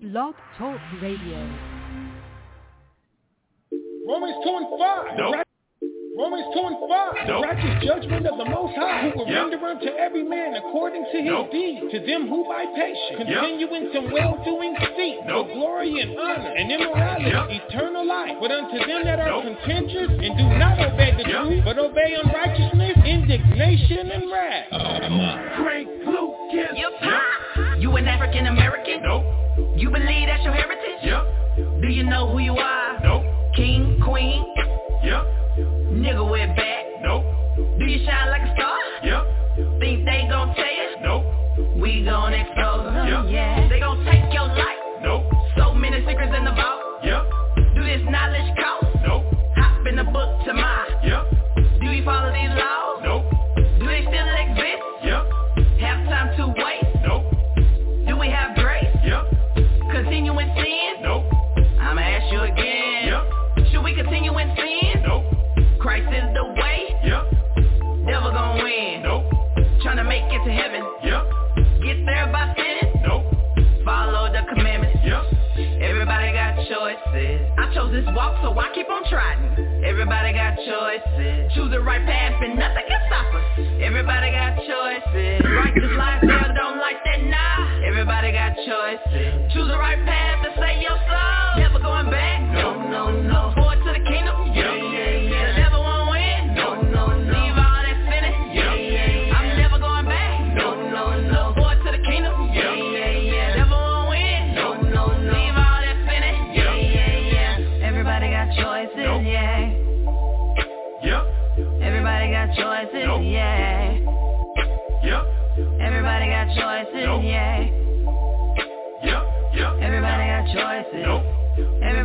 Blog Talk Radio. Romans 2 and 5. Nope. Romans 2 and 5. Nope. Righteous judgment of the Most High, who will Yep. render unto every man according to his Nope. deed. To them who by patience Yep. continue in some well-doing seek Nope. glory and honor and immorality, Yep. eternal life. But unto them that are Nope. contentious and do not obey the Yep. truth, but obey unrighteousness, indignation and wrath. Frank Lucas. You pop. You an African American? Nope. You believe that's your heritage? Yep. Do you know who you are? Nope. King, queen, Yep. nigga with back. Nope. Do you shine like a star? Yep. Think they gon' tell you? Nope. We gon' expose them. Yep. Yeah. So I keep on trying. Everybody got choices. Choose the right path and nothing can stop us. Everybody got choices. Righteous life, devil don't like that, nah. Everybody got choices. Choose the right path to save your soul.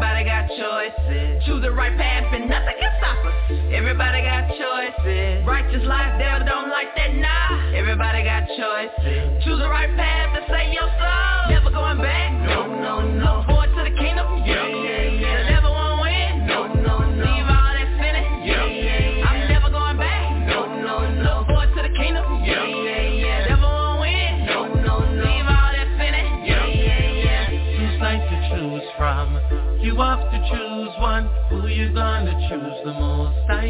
Everybody got choices. Choose the right path and nothing can stop us. Everybody got choices. Righteous life, devil don't like that, nah. Everybody got choices. Choose the right path to save your soul. Choose the most? Or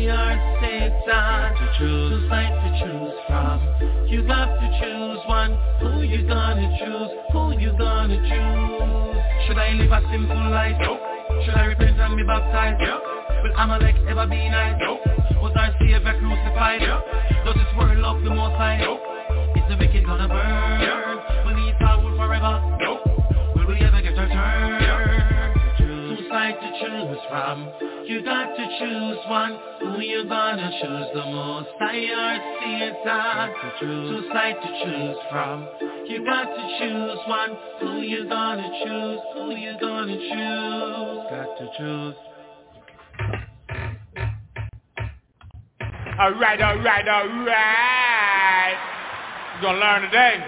Satan to choose. Two sides to choose from. You have to choose one. Who you gonna choose? Who you gonna choose? Should I live a simple life? Nope. Should I repent and be baptized? Yep. Will Amalek ever be nice? Nope. Was our Savior crucified? Yep. Does this world love the most high? Nope. Is the wicked gonna burn? Yep. Will he rule forever? Nope. Choose from. You got to choose one. Who you gonna choose the most? I or Satan. Two sides to choose from. You got to choose one. Who you gonna choose? Who you gonna choose? Got to choose. All right, all right, all right. You gonna learn today.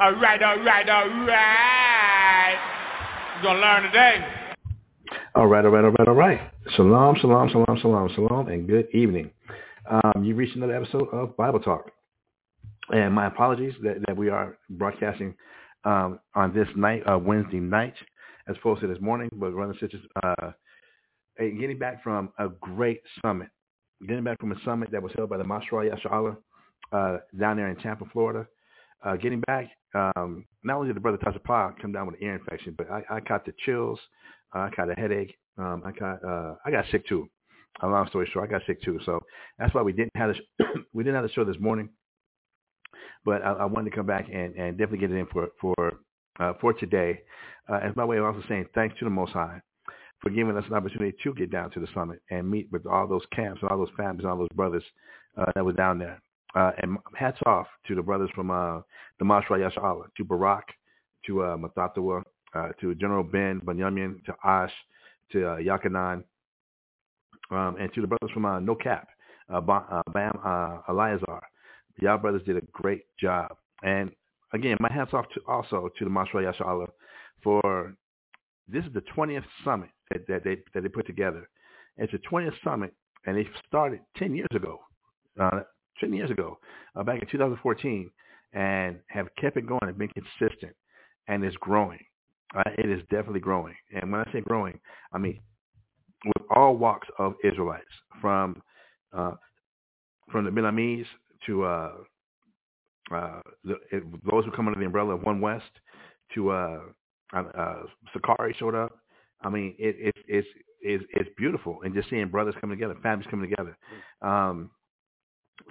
All right, all right, all right. You gonna learn today. All right, all right, all right, all right. Shalom, shalom, shalom, shalom, shalom, and good evening. Um, you reached another episode of Bible Talk. And my apologies that, that we are broadcasting um, on this night, uh, Wednesday night, as opposed to this morning, but running such as uh, getting back from a great summit. Getting back from a summit that was held by the Masra Yasha uh, down there in Tampa, Florida. Uh, getting back, um, not only did the brother Tasha Pa come down with an ear infection, but I, I caught the chills. I got a headache. Um, I got uh, I got sick too. A long story short, I got sick too, so that's why we didn't have the we didn't have the show this morning. But I, I wanted to come back and, and definitely get it in for for uh, for today, uh, as my way of also saying thanks to the Most High for giving us an opportunity to get down to the summit and meet with all those camps and all those families and all those brothers uh, that were down there. Uh, and hats off to the brothers from uh, the Mashra Yashala, to Barak, to uh, Mathatawa, uh, to General Ben, Bunyamin, to Ash, to uh, Yakanan, um, and to the brothers from uh, No Cap, uh, uh, Bam uh, Eliazar. Y'all brothers did a great job. And again, my hats off to also to the Mashra Yashala for this is the 20th summit that, that they that they put together. It's the 20th summit, and they started 10 years ago, uh, 10 years ago, uh, back in 2014, and have kept it going and been consistent, and it's growing. Uh, it is definitely growing, and when I say growing, I mean with all walks of Israelites, from uh, from the Benamis to uh, uh, the, it, those who come under the umbrella of One West to uh, uh, Sakari showed up. I mean, it, it, it's it's it's beautiful, and just seeing brothers coming together, families coming together. Um,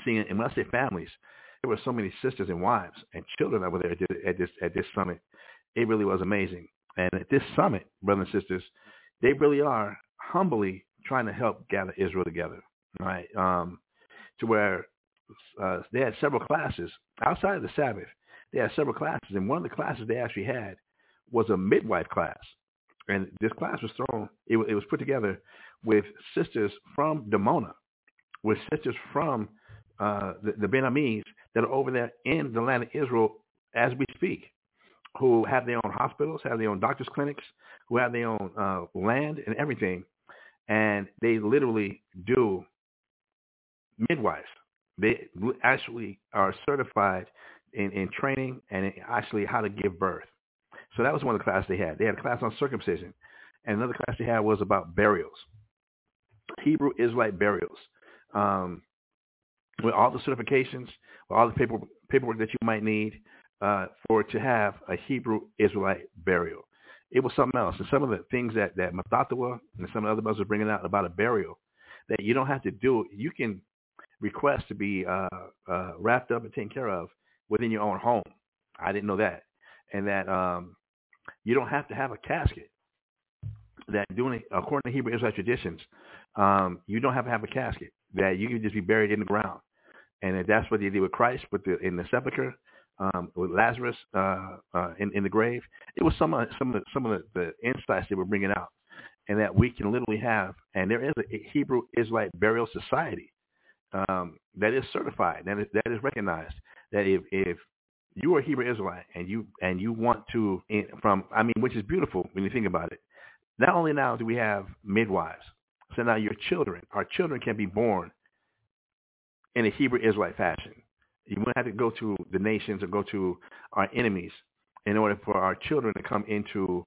seeing, and when I say families, there were so many sisters and wives and children that were there at this at this summit. It really was amazing. And at this summit, brothers and sisters, they really are humbly trying to help gather Israel together, right? Um, to where uh, they had several classes outside of the Sabbath. They had several classes, and one of the classes they actually had was a midwife class. And this class was thrown, it, it was put together with sisters from Dimona, with sisters from uh, the, the that are over there in the land of Israel as we speak, who have their own hospitals, have their own doctors' clinics, who have their own uh, land and everything. And they literally do midwives. They actually are certified in, in training and in actually how to give birth. So that was one of the classes they had. They had a class on circumcision. And another class they had was about burials, Hebrew Israelite burials. Um, with all the certifications, with all the paper, paperwork that you might need uh, for to have a Hebrew Israelite burial. It was something else. And some of the things that, that Mathatawa and some of the other brothers are bringing out about a burial, that you don't have to do, you can request to be uh, uh, wrapped up and taken care of within your own home. I didn't know that. And that um, you don't have to have a casket. That doing according to Hebrew Israelite traditions, um, you don't have to have a casket. That you can just be buried in the ground, and that's what they did with Christ, with the in the sepulcher, um, with Lazarus uh, uh, in in the grave. It was some of some of the, some of the, the insights they were bringing out, and that we can literally have. And there is a Hebrew Israelite burial society um, that is certified, that is that is recognized. That if if you are a Hebrew Israelite and you and you want to from I mean, which is beautiful when you think about it. Not only now do we have midwives, so now your children, our children can be born in a Hebrew Israelite fashion. You won't have to go to the nations or go to our enemies in order for our children to come into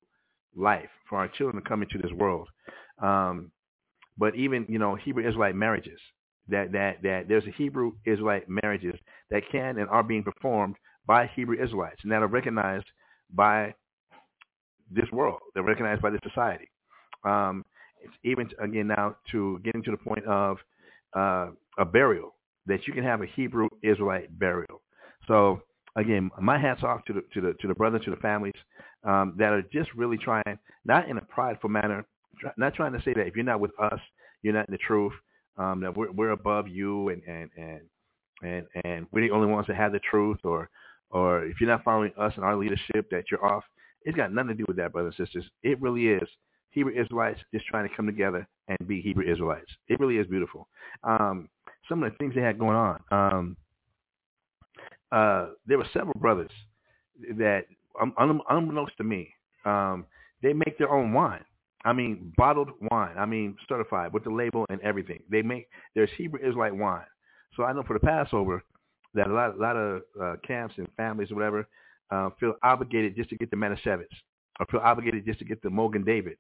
life, for our children to come into this world. Um, but even you know Hebrew Israelite marriages, that that that there's a Hebrew Israelite marriages that can and are being performed by Hebrew Israelites and that are recognized by this world. They're recognized by this society. Um, it's even again now to getting to the point of uh, a burial that you can have a Hebrew Israelite burial. So again, my hats off to the to the to the brothers, to the families um, that are just really trying, not in a prideful manner, not trying to say that if you're not with us, you're not in the truth. Um, that we're we're above you and and and and and we're the only ones that have the truth, or or if you're not following us and our leadership, that you're off. It's got nothing to do with that, brothers and sisters. It really is Hebrew Israelites just trying to come together and be Hebrew Israelites. It really is beautiful. Um, some of the things they had going on. Um, uh, there were several brothers that, um, un- unbeknownst to me, um, they make their own wine. I mean, bottled wine. I mean, certified with the label and everything. They make there's Hebrew Israelite wine. So I know for the Passover that a lot, a lot of uh, camps and families or whatever uh, feel obligated just to get the Manischewitz or feel obligated just to get the Mogen David.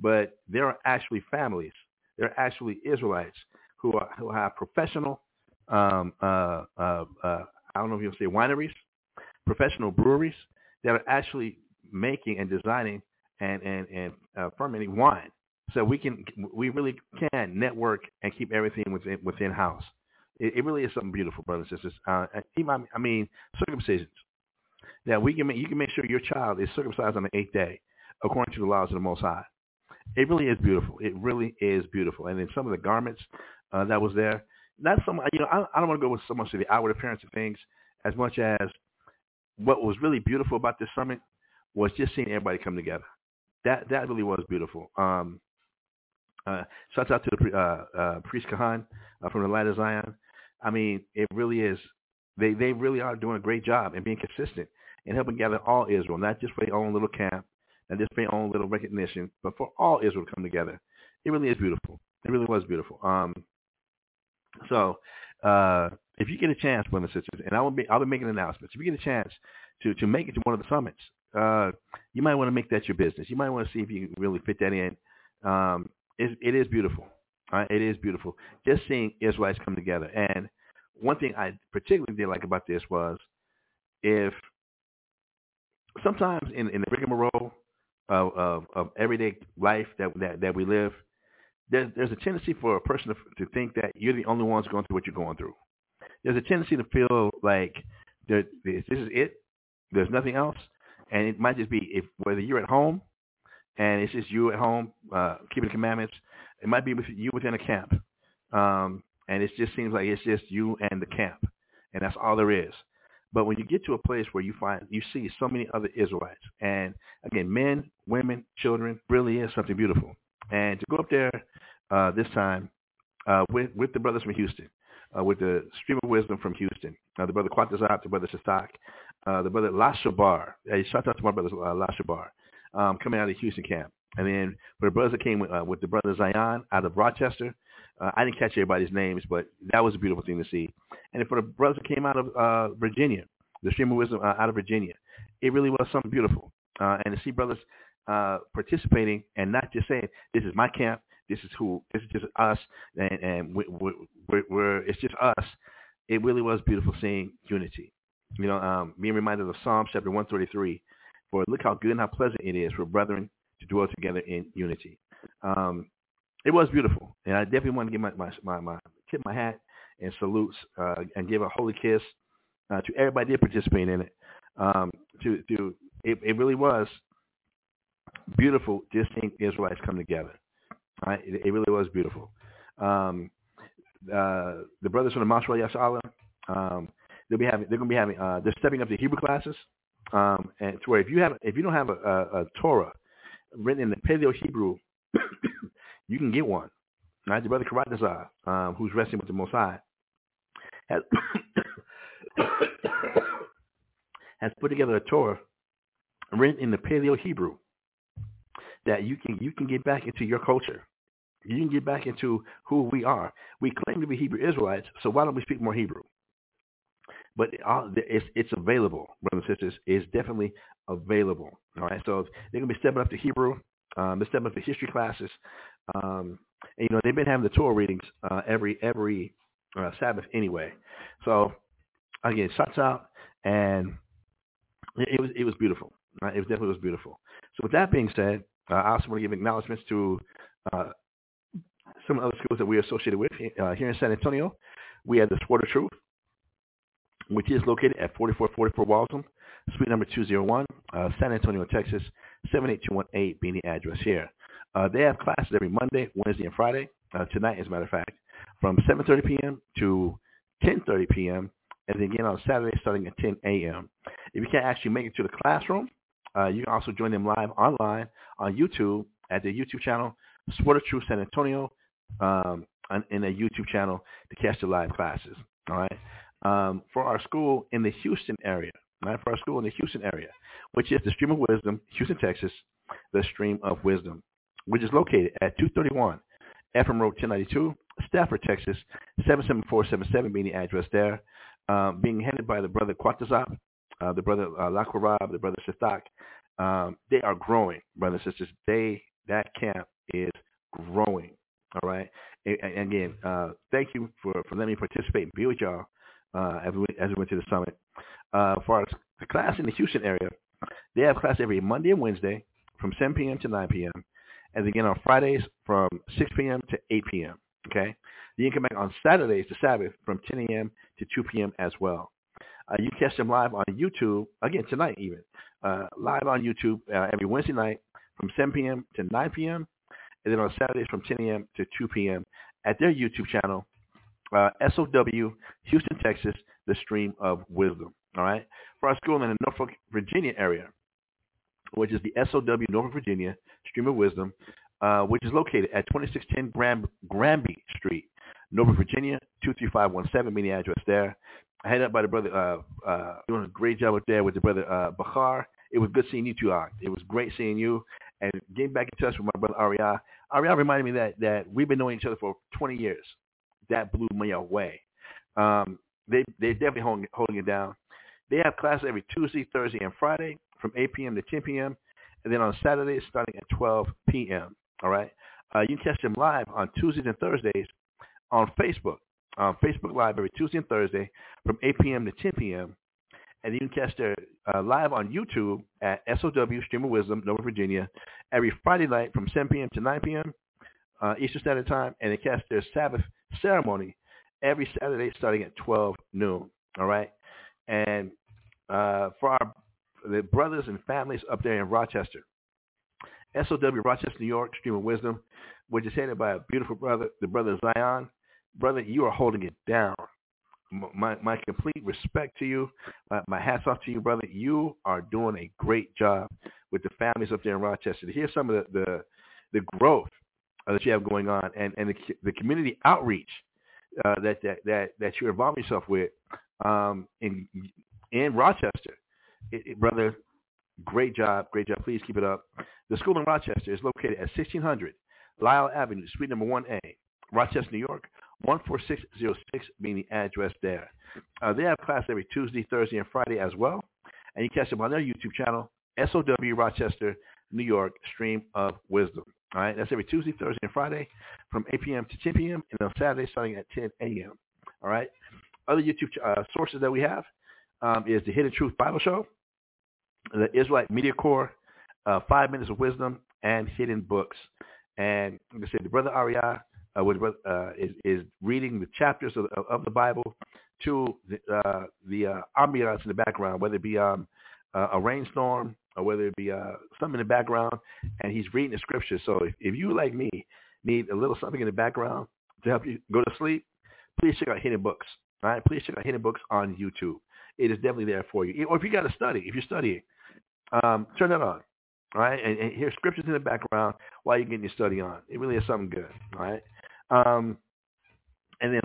But there are actually families, there are actually Israelites who are who have professional, um, uh, uh, uh, I don't know if you'll say wineries, professional breweries that are actually making and designing and and and uh, fermenting wine so we can we really can network and keep everything within within house. It, it really is something beautiful, brothers and sisters. Uh, I mean, circumcisions. That we can make, you can make sure your child is circumcised on the eighth day, according to the laws of the Most High. It really is beautiful. It really is beautiful. And then some of the garments uh, that was there, not so much. You know, I, I don't want to go with so much of the outward appearance of things as much as what was really beautiful about this summit was just seeing everybody come together. That that really was beautiful. Um, uh, shouts out to the uh, uh, priest Kahan uh, from the Light of Zion. I mean, it really is. They they really are doing a great job and being consistent and helping gather all Israel, not just for their own little camp, not just for their own little recognition, but for all Israel to come together. It really is beautiful. It really was beautiful. Um, so uh, if you get a chance, brothers and sisters, and I will be I'll be making announcements. If you get a chance to to make it to one of the summits, uh, you might want to make that your business. You might want to see if you can really fit that in. Um, it, it is beautiful. Uh, it is beautiful. Just seeing Israelites come together. And one thing I particularly did like about this was if sometimes in, in the rigmarole of, of, of everyday life that, that, that we live, there's, there's a tendency for a person to, to think that you're the only ones going through what you're going through. There's a tendency to feel like this is it. There's nothing else. And it might just be if whether you're at home and it's just you at home uh, keeping the commandments. It might be with you within a camp, um, and it just seems like it's just you and the camp, and that's all there is. But when you get to a place where you find you see so many other Israelites, and again, men, women, children, really is something beautiful. And to go up there uh, this time uh, with with the brothers from Houston, uh, with the Stream of Wisdom from Houston, uh, the brother Quatazat, the brother Shastak, uh, the brother Lashabar. Hey, shout out to my brother uh, Lashabar um, coming out of the Houston camp. And then for the brothers that came with, uh, with the brother Zion out of Rochester, uh, I didn't catch everybody's names, but that was a beautiful thing to see. And for the brothers that came out of uh, Virginia, the Stream of Wisdom uh, out of Virginia, it really was something beautiful. Uh, and to see brothers uh, participating and not just saying, this is my camp, this is who, this is just us, and, and we, we, we're, we're, it's just us. It really was beautiful seeing unity. You know, um, being reminded of Psalm chapter 133, for look how good and how pleasant it is for brethren to dwell together in unity. Um, it was beautiful, and I definitely want to give my my my, my tip my hat and salutes uh, and give a holy kiss uh, to everybody that participated in it. Um, to to it, it really was beautiful just seeing Israelites come together. Right? It, it really was beautiful. Um, uh, the brothers from the Mashra Yashala, um, they'll be having they're going to be having uh, they're stepping up the Hebrew classes um, and to where if you have if you don't have a, a, a Torah written in the Paleo Hebrew, you can get one. Right, your brother Karatazar, um, who's resting with the Mossad, has has put together a Torah written in the Paleo Hebrew that you can you can get back into your culture. You can get back into who we are. We claim to be Hebrew Israelites, so why don't we speak more Hebrew? but it's it's available, brothers and sisters. It's definitely available. All right, so they're gonna be stepping up to Hebrew. Um, they're stepping up to history classes. Um, and, you know, they've been having the Torah readings uh, every every uh, Sabbath anyway. So again, shuts out, and it, it, was it was beautiful. Right? It was definitely was beautiful. So with that being said, uh, I also want to give acknowledgments to uh, some other schools that we're associated with uh, here in San Antonio. We have the Sword of Truth which is located at 4444 Waltham, suite number 201, uh, San Antonio, Texas, 78218 being the address here. Uh, they have classes every Monday, Wednesday, and Friday. Uh, tonight, as a matter of fact, from 7.30 p.m. to 10.30 p.m., and again on Saturday starting at 10 a.m. If you can't actually make it to the classroom, uh, you can also join them live online on YouTube at their YouTube channel, Sword of Truth San Antonio, um, in a YouTube channel to catch the live classes. All right um, for our school in the Houston area, right? For our school in the Houston area, which is the Stream of Wisdom, Houston, Texas, the Stream of Wisdom, which is located at 231 Ephraim Road 1092, Stafford, Texas, 77477 being the address there, um, being headed by the brother Quatazap, uh, the brother uh, Lakurab, the brother Shastak. Um, they are growing, brothers and sisters. They, that camp is growing. All right. And, again, uh, thank you for, for letting me participate and be with y'all uh, as, we, as we went to the summit. Uh, for the class in the Houston area, they have class every Monday and Wednesday from 7 p.m. to 9 p.m. and again on Fridays from 6 p.m. to 8 p.m. Okay, you can come back on Saturdays, the Sabbath, from 10 a.m. to 2 p.m. as well. Uh, you catch them live on YouTube again tonight, even uh, live on YouTube uh, every Wednesday night from 7 p.m. to 9 p.m. and then on Saturdays from 10 a.m. to 2 p.m. at their YouTube channel, uh, SOW Houston, Texas, the Stream of Wisdom. All right, for our school in the Norfolk, Virginia area, which is the SOW Norfolk, Virginia Stream of Wisdom, uh, which is located at 2610 Gran- Granby Street, Norfolk, Virginia 23517, meaning address there. I headed up by the brother, uh, uh, doing a great job up there with the brother uh, Bakar. It was good seeing you two on. It was great seeing you and getting back in touch with my brother Aria. Aria reminded me that that we've been knowing each other for 20 years. That blew me away. Um, they they're definitely holding, holding it down. They have classes every Tuesday, Thursday, and Friday from 8 p.m. to 10 p.m. And then on Saturdays starting at 12 p.m. All right. Uh, you can catch them live on Tuesdays and Thursdays on Facebook. Facebook Live every Tuesday and Thursday from 8 p.m. to 10 p.m. And you can catch their uh, live on YouTube at SOW Stream of Wisdom, Norfolk, Virginia, every Friday night from 7 p.m. to 9 p.m. Uh, Eastern Standard Time. And they catch their Sabbath ceremony every Saturday starting at 12 noon. All right. And uh, for our the brothers and families up there in Rochester, SOW Rochester, New York, Stream of Wisdom, which is headed by a beautiful brother, the brother Zion. Brother, you are holding it down. My, my complete respect to you. My, my hats off to you, brother. You are doing a great job with the families up there in Rochester. To hear some of the, the, the growth uh, that you have going on and, and the, the community outreach uh, that, that, that, that you're involving yourself with um, in, in Rochester. It, it, brother, great job, great job. Please keep it up. The school in Rochester is located at 1600 Lyle Avenue, Suite Number 1A, Rochester, New York, 14606 being the address there. Uh, they have class every Tuesday, Thursday, and Friday as well. And you catch them on their YouTube channel, SOW Rochester, New York, Stream of Wisdom. All right, that's every Tuesday, Thursday, and Friday from 8 p.m. to 10 p.m. and on Saturday starting at 10 a.m. All right. Other YouTube uh, sources that we have um, is the Hidden Truth Bible Show, the Israelite Media Corps, uh, Five Minutes of Wisdom, and Hidden Books. And like I said, the brother Arya uh, with, uh, is, is reading the chapters of, of the Bible to the, uh, the uh, ambiance in the background, whether it be um, a rainstorm or whether it be uh, something in the background, and he's reading the scriptures. So if, if you, like me, need a little something in the background to help you go to sleep, please check out Hidden Books. All right, please check out Hidden Books on YouTube. It is definitely there for you. Or if you got to study, if you're studying, um, turn that on. All right, and, and hear scriptures in the background while you're getting your study on. It really is something good. All right. Um, and then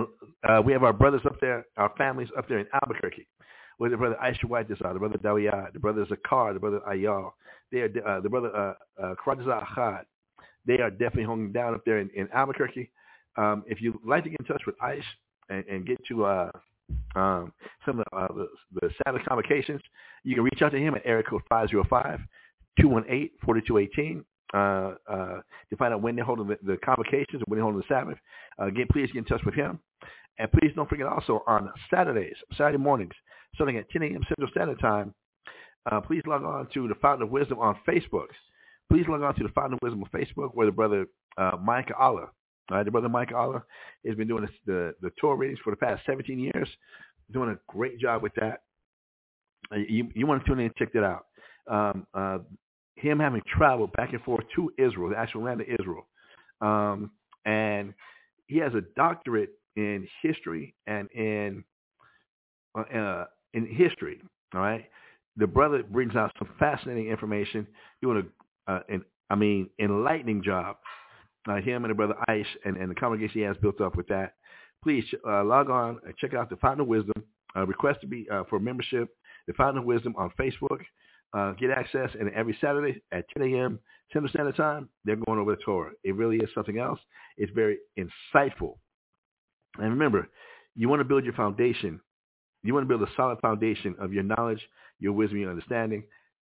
uh, we have our brothers up there, our families up there in Albuquerque, the brother Aisha White this the brother Dawiyah, the brother Zakar, the brother Ayal, they are uh, the brother uh, uh. They are definitely hung down up there in, in Albuquerque. Um, if you'd like to get in touch with Aish and, and get to uh, um, some of the, uh, the, the Sabbath convocations, you can reach out to him at area code 505 218 4218 uh, uh, to find out when they're holding the, the convocations and when they're holding the Sabbath. Uh, again, please get in touch with him. And please don't forget also on Saturdays, Saturday mornings, starting at 10 a.m. Central Standard Time, uh, please log on to the Fountain of Wisdom on Facebook. Please log on to the Fountain of Wisdom on Facebook where the brother uh, Micah Allah, the brother Micah Allah has been doing this, the, the Torah readings for the past 17 years, doing a great job with that. Uh, you, you want to tune in and check that out. Um, uh, him having traveled back and forth to Israel, the actual land of Israel. Um, and he has a doctorate in history and in uh, uh, in history. All right, the brother brings out some fascinating information, doing a, uh, an, I mean, enlightening job. Uh, him and the brother Ice and, and the congregation he has built up with that. Please uh, log on and check out the Fountain of Wisdom. Uh, request to be uh, for membership. The Fountain of Wisdom on Facebook uh, get access. And every Saturday at 10 a.m. Central Standard Time, they're going over the Torah. It really is something else. It's very insightful. And remember, you want to build your foundation. You want to build a solid foundation of your knowledge, your wisdom, your understanding.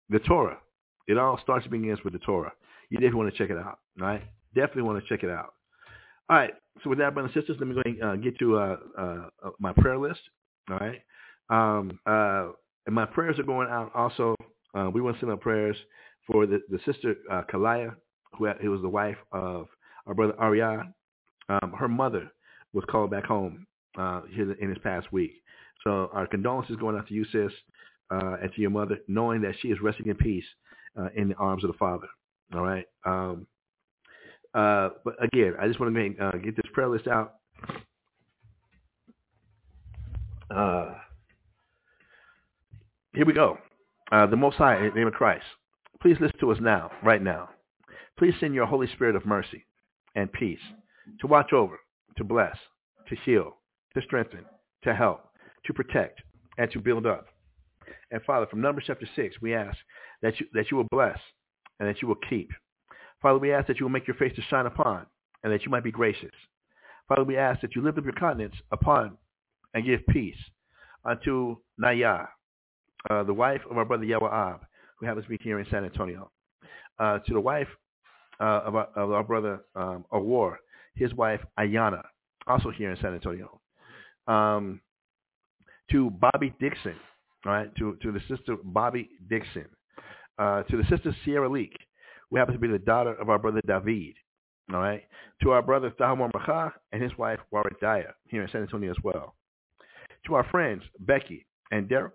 The Torah. It all starts and begins with the Torah. You definitely want to check it out. Right? Definitely want to check it out. All right. So with that, brothers and sisters, let me go and uh, get to uh, uh, my prayer list. All right. Um, uh, and my prayers are going out also uh, we want to send up prayers for the, the sister uh, Kalaya who, who was the wife of our brother Arya, um, her mother was called back home uh, here in this past week. So our condolences going out to you, sis, uh, and to your mother, knowing that she is resting in peace uh, in the arms of the Father. All right. Um, uh, but again, I just want to make, uh, get this prayer list out. Uh, here we go. Uh, the Most High, in the name of Christ, please listen to us now, right now. Please send your Holy Spirit of mercy and peace to watch over, to bless, to heal, to strengthen, to help, to protect, and to build up. And Father, from Numbers chapter 6, we ask that you, that you will bless and that you will keep. Father, we ask that you will make your face to shine upon and that you might be gracious. Father, we ask that you lift up your countenance upon and give peace unto Naya, uh, the wife of our brother Yawab, who happens to be here in San Antonio. Uh, to the wife uh, of, our, of, our, brother um, Awar, his wife Ayana, also here in San Antonio. Um, to Bobby Dixon, all right, to, to the sister Bobby Dixon, uh, to the sister Sierra Leak, who happens to be the daughter of our brother David, all right, to our brother Tahamar Macha and his wife Warwick Daya here in San Antonio as well, to our friends Becky and Daryl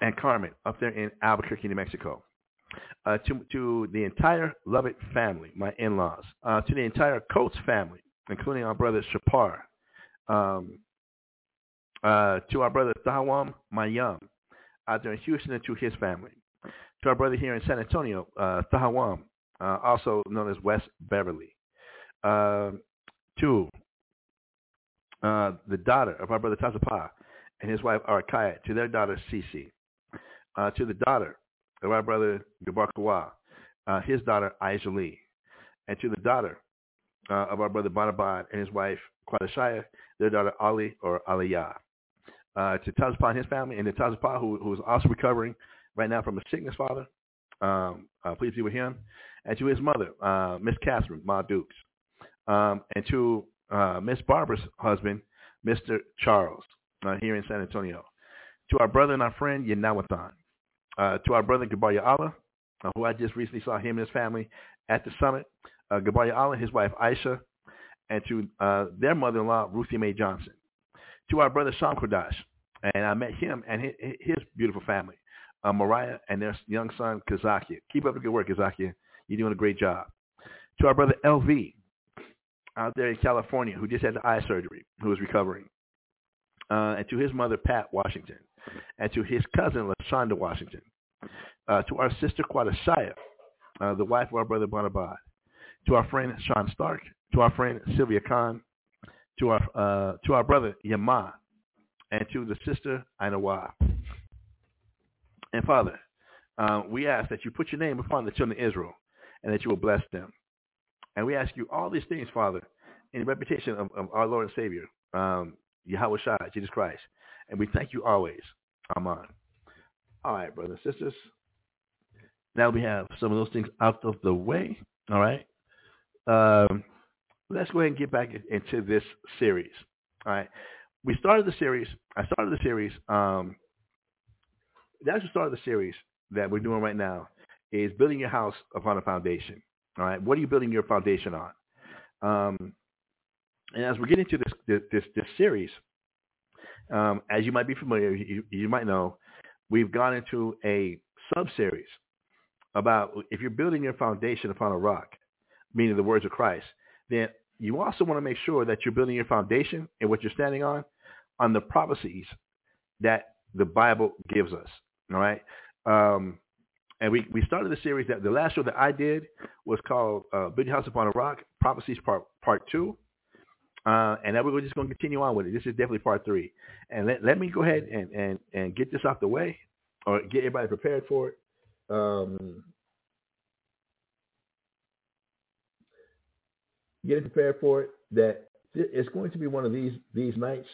and Carmen up there in Albuquerque, New Mexico, uh, to, to the entire Lovett family, my in-laws, uh, to the entire Coates family, including our brother Shapar, um, uh, to our brother Thawam Mayam out there in Houston and to his family, to our brother here in San Antonio, uh, Thawam, uh, also known as West Beverly, uh, to uh, the daughter of our brother Tazapa and his wife Arakaya, to their daughter Cece, uh, to the daughter of our brother Gabar uh, his daughter Aisha and to the daughter uh, of our brother Banabad and his wife Quadashaya, their daughter Ali or Aliyah. Uh, to Tazapa and his family, and to Tazapa, who, who is also recovering right now from a sickness, Father. Um, uh, please be with him. And to his mother, uh, Miss Catherine Ma Dukes. Um, and to uh, Miss Barbara's husband, Mr. Charles, here in San Antonio. To our brother and our friend, Yanawathan. Uh, to our brother, Gabarya Allah, uh, who I just recently saw him and his family at the summit. Uh, Gabarya Allah, his wife, Aisha. And to uh, their mother-in-law, Ruthie Mae Johnson. To our brother, Sham Kodash. And I met him and his, his beautiful family, uh, Mariah and their young son, Kazakia. Keep up the good work, Kazakia. You're doing a great job. To our brother, LV, out there in California, who just had the eye surgery, who is recovering uh, and to his mother, Pat Washington, and to his cousin, LaShonda Washington, uh, to our sister, Quadashaya, uh, the wife of our brother, Bonabad, to our friend, Sean Stark, to our friend, Sylvia Khan, to our, uh, to our brother, Yama, and to the sister, Ainawa. And Father, uh, we ask that you put your name upon the children of Israel and that you will bless them. And we ask you all these things, Father, in the reputation of, of our Lord and Savior, um, Yahweh Shai, Jesus Christ. And we thank you always. Amen. All right, brothers and sisters. Now we have some of those things out of the way. All right. Um, let's go ahead and get back into this series. All right. We started the series. I started the series. Um, that's the start of the series that we're doing right now is building your house upon a foundation. All right. What are you building your foundation on? Um, and as we get into this this this, this series, um, as you might be familiar, you, you might know, we've gone into a sub series about if you're building your foundation upon a rock, meaning the words of Christ, then you also want to make sure that you're building your foundation and what you're standing on on the prophecies that the Bible gives us. All right. Um, and we, we started the series that the last show that I did was called uh, Building House Upon a Rock, Prophecies Part Part Two. Uh, and then we're just going to continue on with it. This is definitely part three. And let, let me go ahead and, and, and get this off the way or get everybody prepared for it. Um, getting prepared for it that it's going to be one of these these nights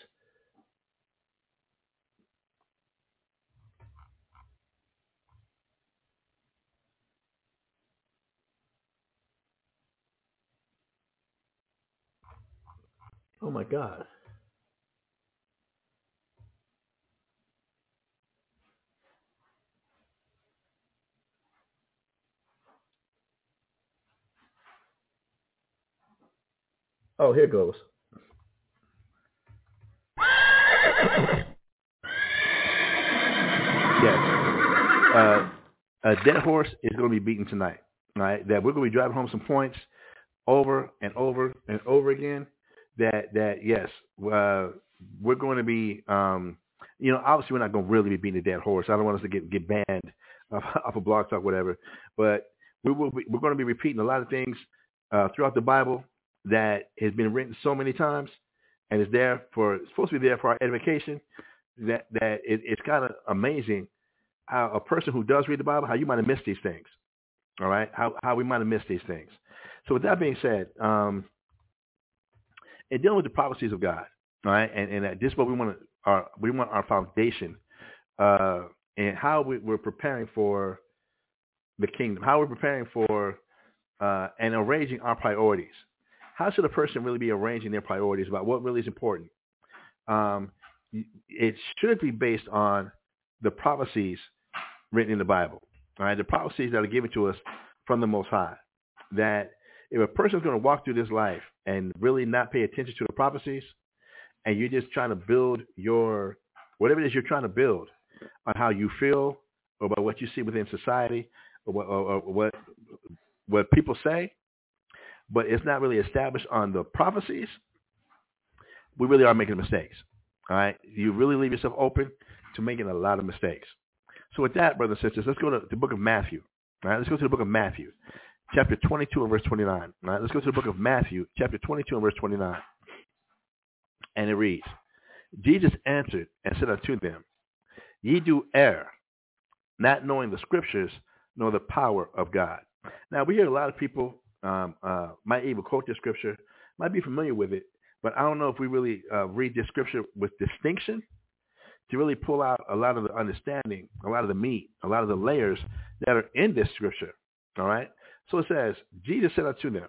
Oh my God. Oh, here goes. Yes. Uh, a dead horse is going to be beaten tonight. Right? That we're going to be driving home some points over and over and over again. That that yes, uh, we're going to be. Um, you know, obviously we're not going to really be beating a dead horse. I don't want us to get get banned off, off of Blog Talk, whatever. But we will. Be, we're going to be repeating a lot of things uh, throughout the Bible that has been written so many times, and is there for supposed to be there for our edification. That that it, it's kind of amazing how a person who does read the Bible, how you might have missed these things. All right, how how we might have missed these things. So with that being said, um, in dealing with the prophecies of God, right, and and this is what we want our we want our foundation, uh, and how we, we're preparing for the kingdom, how we're preparing for uh, and arranging our priorities. How should a person really be arranging their priorities about what really is important? Um, it should be based on the prophecies written in the Bible. Right, the prophecies that are given to us from the Most High. That if a person's going to walk through this life and really not pay attention to the prophecies, and you're just trying to build your whatever it is you're trying to build on how you feel or about what you see within society or what, or, or what what people say, but it's not really established on the prophecies, we really are making mistakes. All right, you really leave yourself open to making a lot of mistakes. So with that, brothers and sisters, let's go to the book of Matthew. All right, let's go to the book of Matthew, chapter 22 and verse 29. All right, let's go to the book of Matthew, chapter 22 and verse 29. And it reads, Jesus answered and said unto them, Ye do err, not knowing the scriptures nor the power of God. Now we hear a lot of people um, uh, might even quote this scripture, might be familiar with it, but I don't know if we really uh, read this scripture with distinction to really pull out a lot of the understanding, a lot of the meat, a lot of the layers that are in this scripture. All right. So it says, Jesus said unto them,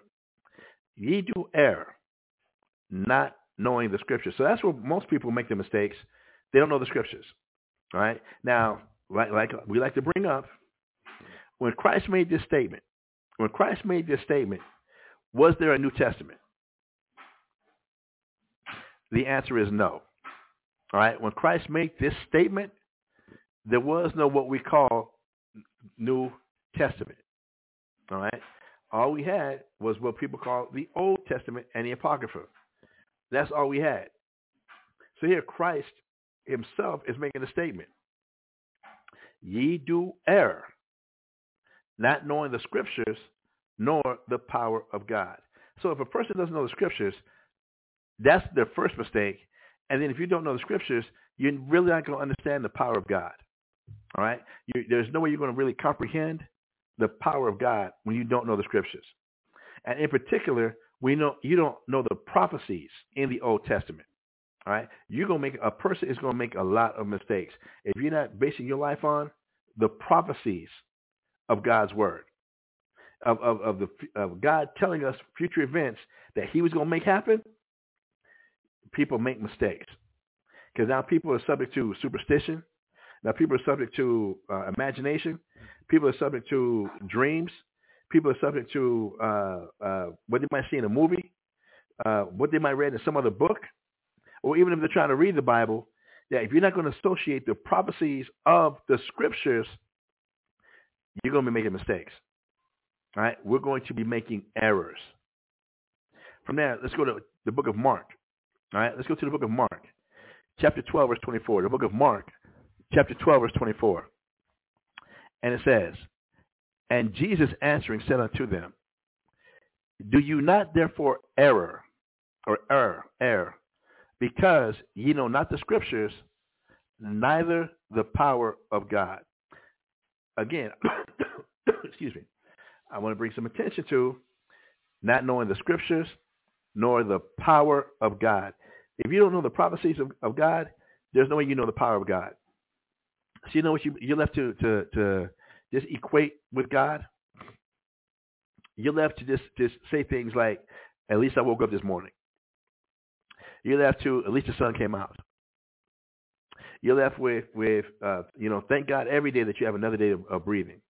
Ye do err, not knowing the scriptures. So that's where most people make the mistakes. They don't know the scriptures. All right. Now, like, like we like to bring up, when Christ made this statement, when Christ made this statement, was there a New Testament? The answer is no. All right. When Christ made this statement, there was no what we call New Testament. All right. All we had was what people call the Old Testament and the Apocrypha. That's all we had. So here Christ himself is making a statement. Ye do err, not knowing the scriptures nor the power of God. So if a person doesn't know the scriptures, that's their first mistake. And then if you don't know the scriptures, you're really not going to understand the power of God. All right? You, there's no way you're going to really comprehend the power of God when you don't know the scriptures. And in particular, we know you don't know the prophecies in the Old Testament. All right? You're to make a person is going to make a lot of mistakes if you're not basing your life on the prophecies of God's word. Of, of, of the of God telling us future events that he was going to make happen, people make mistakes. Because now people are subject to superstition. Now people are subject to uh, imagination. People are subject to dreams. People are subject to uh, uh, what they might see in a movie, uh, what they might read in some other book, or even if they're trying to read the Bible, that if you're not going to associate the prophecies of the scriptures, you're going to be making mistakes. All right? We're going to be making errors. From there, let's go to the book of Mark. All right, let's go to the book of Mark, chapter 12, verse 24. The book of Mark, chapter 12, verse 24. And it says, And Jesus answering said unto them, Do you not therefore err, or err, err, because ye know not the scriptures, neither the power of God. Again, excuse me, I want to bring some attention to not knowing the scriptures nor the power of God. If you don't know the prophecies of, of God, there's no way you know the power of God. So you know what you you're left to to to just equate with God. You're left to just just say things like, "At least I woke up this morning." You're left to at least the sun came out. You're left with with uh, you know, thank God every day that you have another day of, of breathing.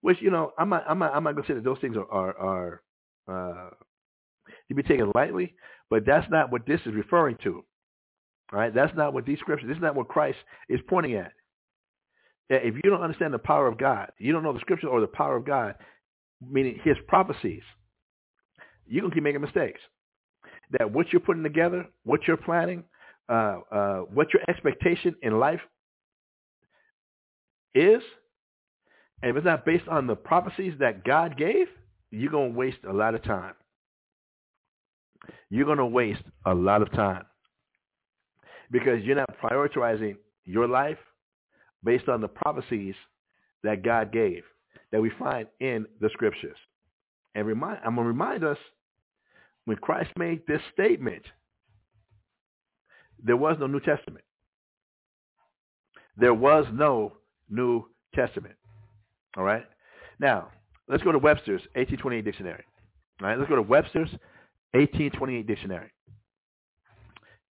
Which you know, I'm not I'm not I'm not gonna say that those things are are, are uh, to be taken lightly, but that's not what this is referring to. All right, that's not what these scriptures. This is not what Christ is pointing at. If you don't understand the power of God, you don't know the scripture or the power of God, meaning His prophecies, you're gonna keep making mistakes. That what you're putting together, what you're planning, uh, uh, what your expectation in life is, and if it's not based on the prophecies that God gave, you're going to waste a lot of time. You're going to waste a lot of time because you're not prioritizing your life based on the prophecies that God gave that we find in the scriptures. And remind, I'm going to remind us when Christ made this statement, there was no New Testament. There was no New Testament. All right? Now, let's go to Webster's 1828 dictionary. All right, let's go to Webster's 1828 dictionary.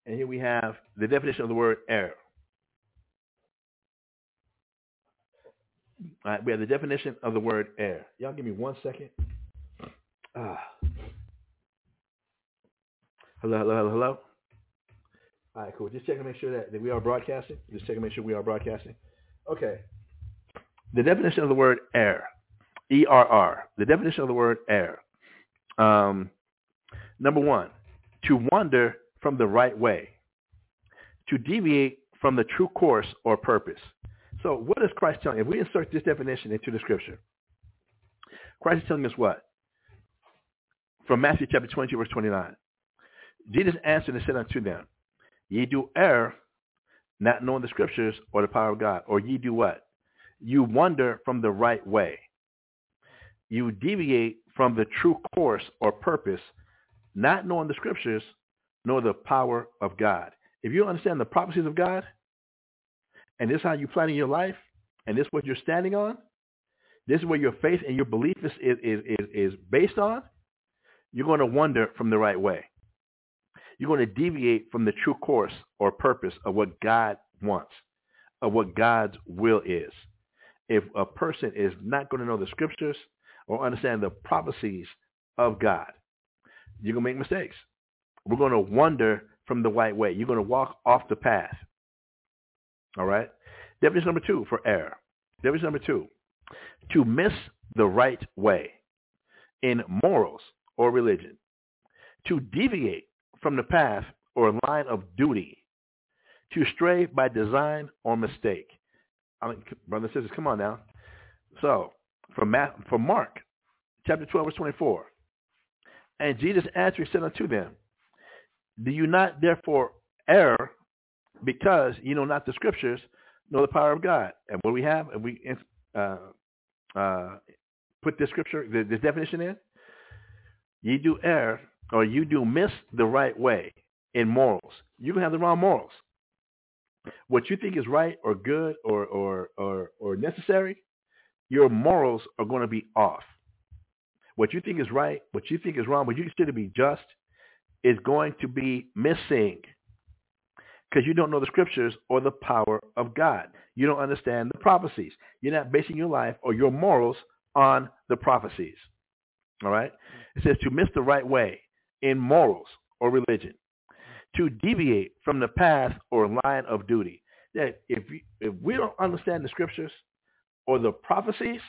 And here we have the definition of the word error. All right, we have the definition of the word error. Y'all give me one second. Ah. Hello, hello, hello, hello. All right, cool. Just checking to make sure that, that we are broadcasting. Just checking to make sure we are broadcasting. Okay. The definition of the word err, E-R-R, the definition of the word err. Um, number one, to wander from the right way, to deviate from the true course or purpose. So what is Christ telling? If we insert this definition into the scripture, Christ is telling us what? From Matthew chapter 22, verse 29. Jesus answered and said unto them, Ye do err, not knowing the scriptures or the power of God. Or ye do what? You wander from the right way. You deviate from the true course or purpose, not knowing the scriptures nor the power of God. If you understand the prophecies of God, and this is how you're planning your life, and this is what you're standing on, this is where your faith and your belief is, is, is, is based on, you're going to wander from the right way. You're going to deviate from the true course or purpose of what God wants, of what God's will is. If a person is not going to know the scriptures or understand the prophecies of God, you're going to make mistakes. We're going to wander from the right way. You're going to walk off the path. All right? Definition number two for error. Definition number two, to miss the right way in morals or religion. To deviate from the path or line of duty, to stray by design or mistake. I mean, brothers and sisters, come on now. So, from, Matt, from Mark, chapter 12, verse 24. And Jesus answered and said unto them, Do you not therefore err because you know not the scriptures, nor the power of God? And what we have, and we uh, uh, put this scripture, this definition in, ye do err or you do miss the right way in morals, you can have the wrong morals. What you think is right or good or or or, or necessary, your morals are going to be off. What you think is right, what you think is wrong, what you consider to be just, is going to be missing because you don't know the scriptures or the power of God. You don't understand the prophecies. You're not basing your life or your morals on the prophecies. All right? It says to miss the right way in morals or religion, to deviate from the path or line of duty. That if we, if we don't understand the scriptures or the prophecies,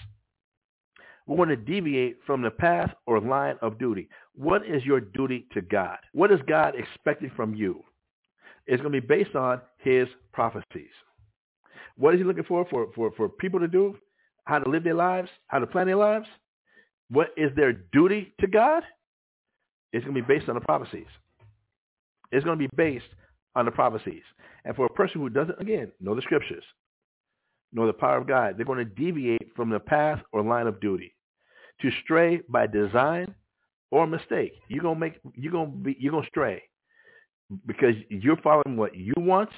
we're going to deviate from the path or line of duty. What is your duty to God? What is God expecting from you? It's going to be based on his prophecies. What is he looking for, for, for, for people to do? How to live their lives? How to plan their lives? What is their duty to God? It's going to be based on the prophecies. It's going to be based on the prophecies. And for a person who doesn't, again, know the scriptures, know the power of God, they're going to deviate from the path or line of duty. To stray by design or mistake. You're gonna make you're gonna be you're gonna stray because you're following what you want,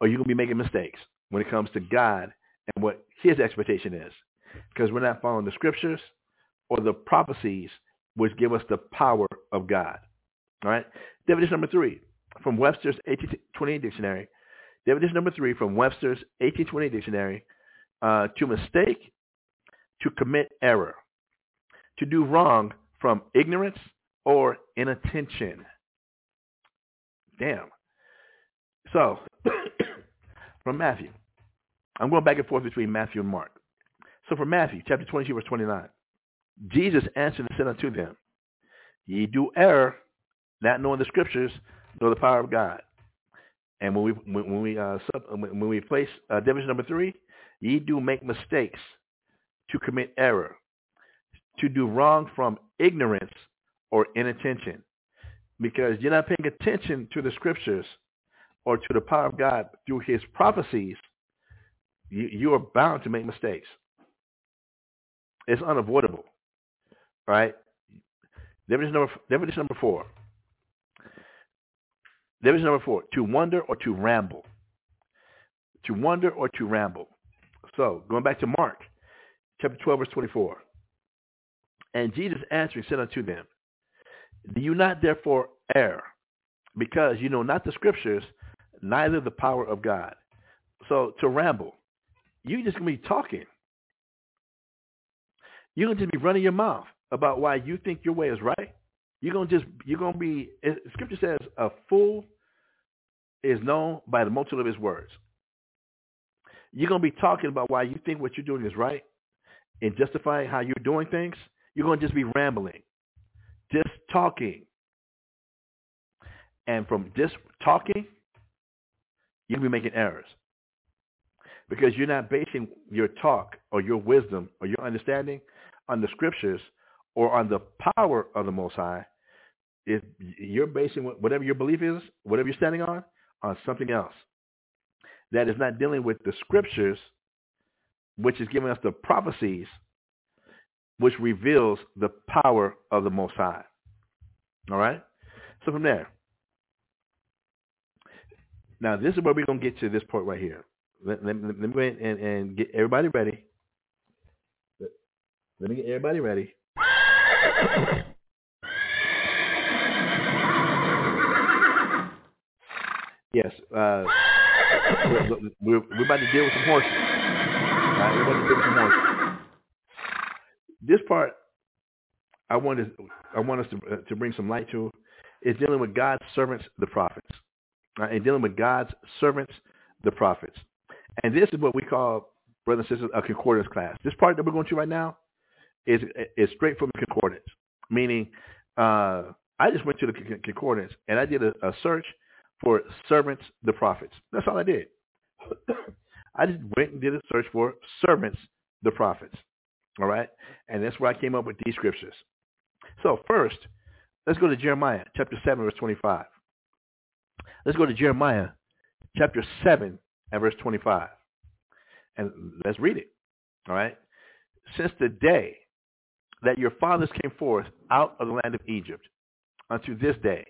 or you're gonna be making mistakes when it comes to God and what His expectation is, because we're not following the scriptures or the prophecies which give us the power of God. All right. Definition number three from Webster's 1820 dictionary. Definition number three from Webster's 1820 dictionary. Uh, to mistake, to commit error, to do wrong from ignorance or inattention. Damn. So, from Matthew. I'm going back and forth between Matthew and Mark. So from Matthew, chapter 22, verse 29. Jesus answered and said unto them, Ye do err, not knowing the scriptures, nor the power of God. And when we when, we uh, sub, when we place uh, division number three, ye do make mistakes to commit error, to do wrong from ignorance or inattention, because you're not paying attention to the scriptures or to the power of God through His prophecies. You, you are bound to make mistakes. It's unavoidable, right? Division number division number four. Division number four: to wonder or to ramble. To wonder or to ramble. So going back to Mark, chapter twelve, verse twenty-four. And Jesus answering said unto them, Do you not therefore err, because you know not the scriptures, neither the power of God? So to ramble, you're just gonna be talking. You're gonna just be running your mouth about why you think your way is right. You're gonna just you're gonna be. Scripture says a fool is known by the multitude of his words. You're gonna be talking about why you think what you're doing is right, and justifying how you're doing things. You're gonna just be rambling, just talking, and from just talking, you'll be making errors. Because you're not basing your talk or your wisdom or your understanding on the scriptures or on the power of the Most High, if you're basing whatever your belief is, whatever you're standing on, on something else. That is not dealing with the scriptures, which is giving us the prophecies, which reveals the power of the Most High. All right? So from there, now this is where we're going to get to this point right here. Let, let, let me go ahead and, and get everybody ready. Let, let me get everybody ready. yes, uh, we're, we're, about to deal with some horses. We're about to deal with some horses. This part, I want to, I want us to, uh, to bring some light to, is dealing with God's servants, the prophets, right? and dealing with God's servants, the prophets. And this is what we call, brothers and sisters, a concordance class. This part that we're going to right now is is straight from the concordance, meaning uh, I just went to the concordance and I did a, a search for servants, the prophets. That's all I did. I just went and did a search for servants, the prophets. All right, and that's where I came up with these scriptures. So first, let's go to Jeremiah chapter seven, verse twenty-five. Let's go to Jeremiah chapter seven and verse twenty-five, and let's read it. All right. Since the day that your fathers came forth out of the land of Egypt unto this day.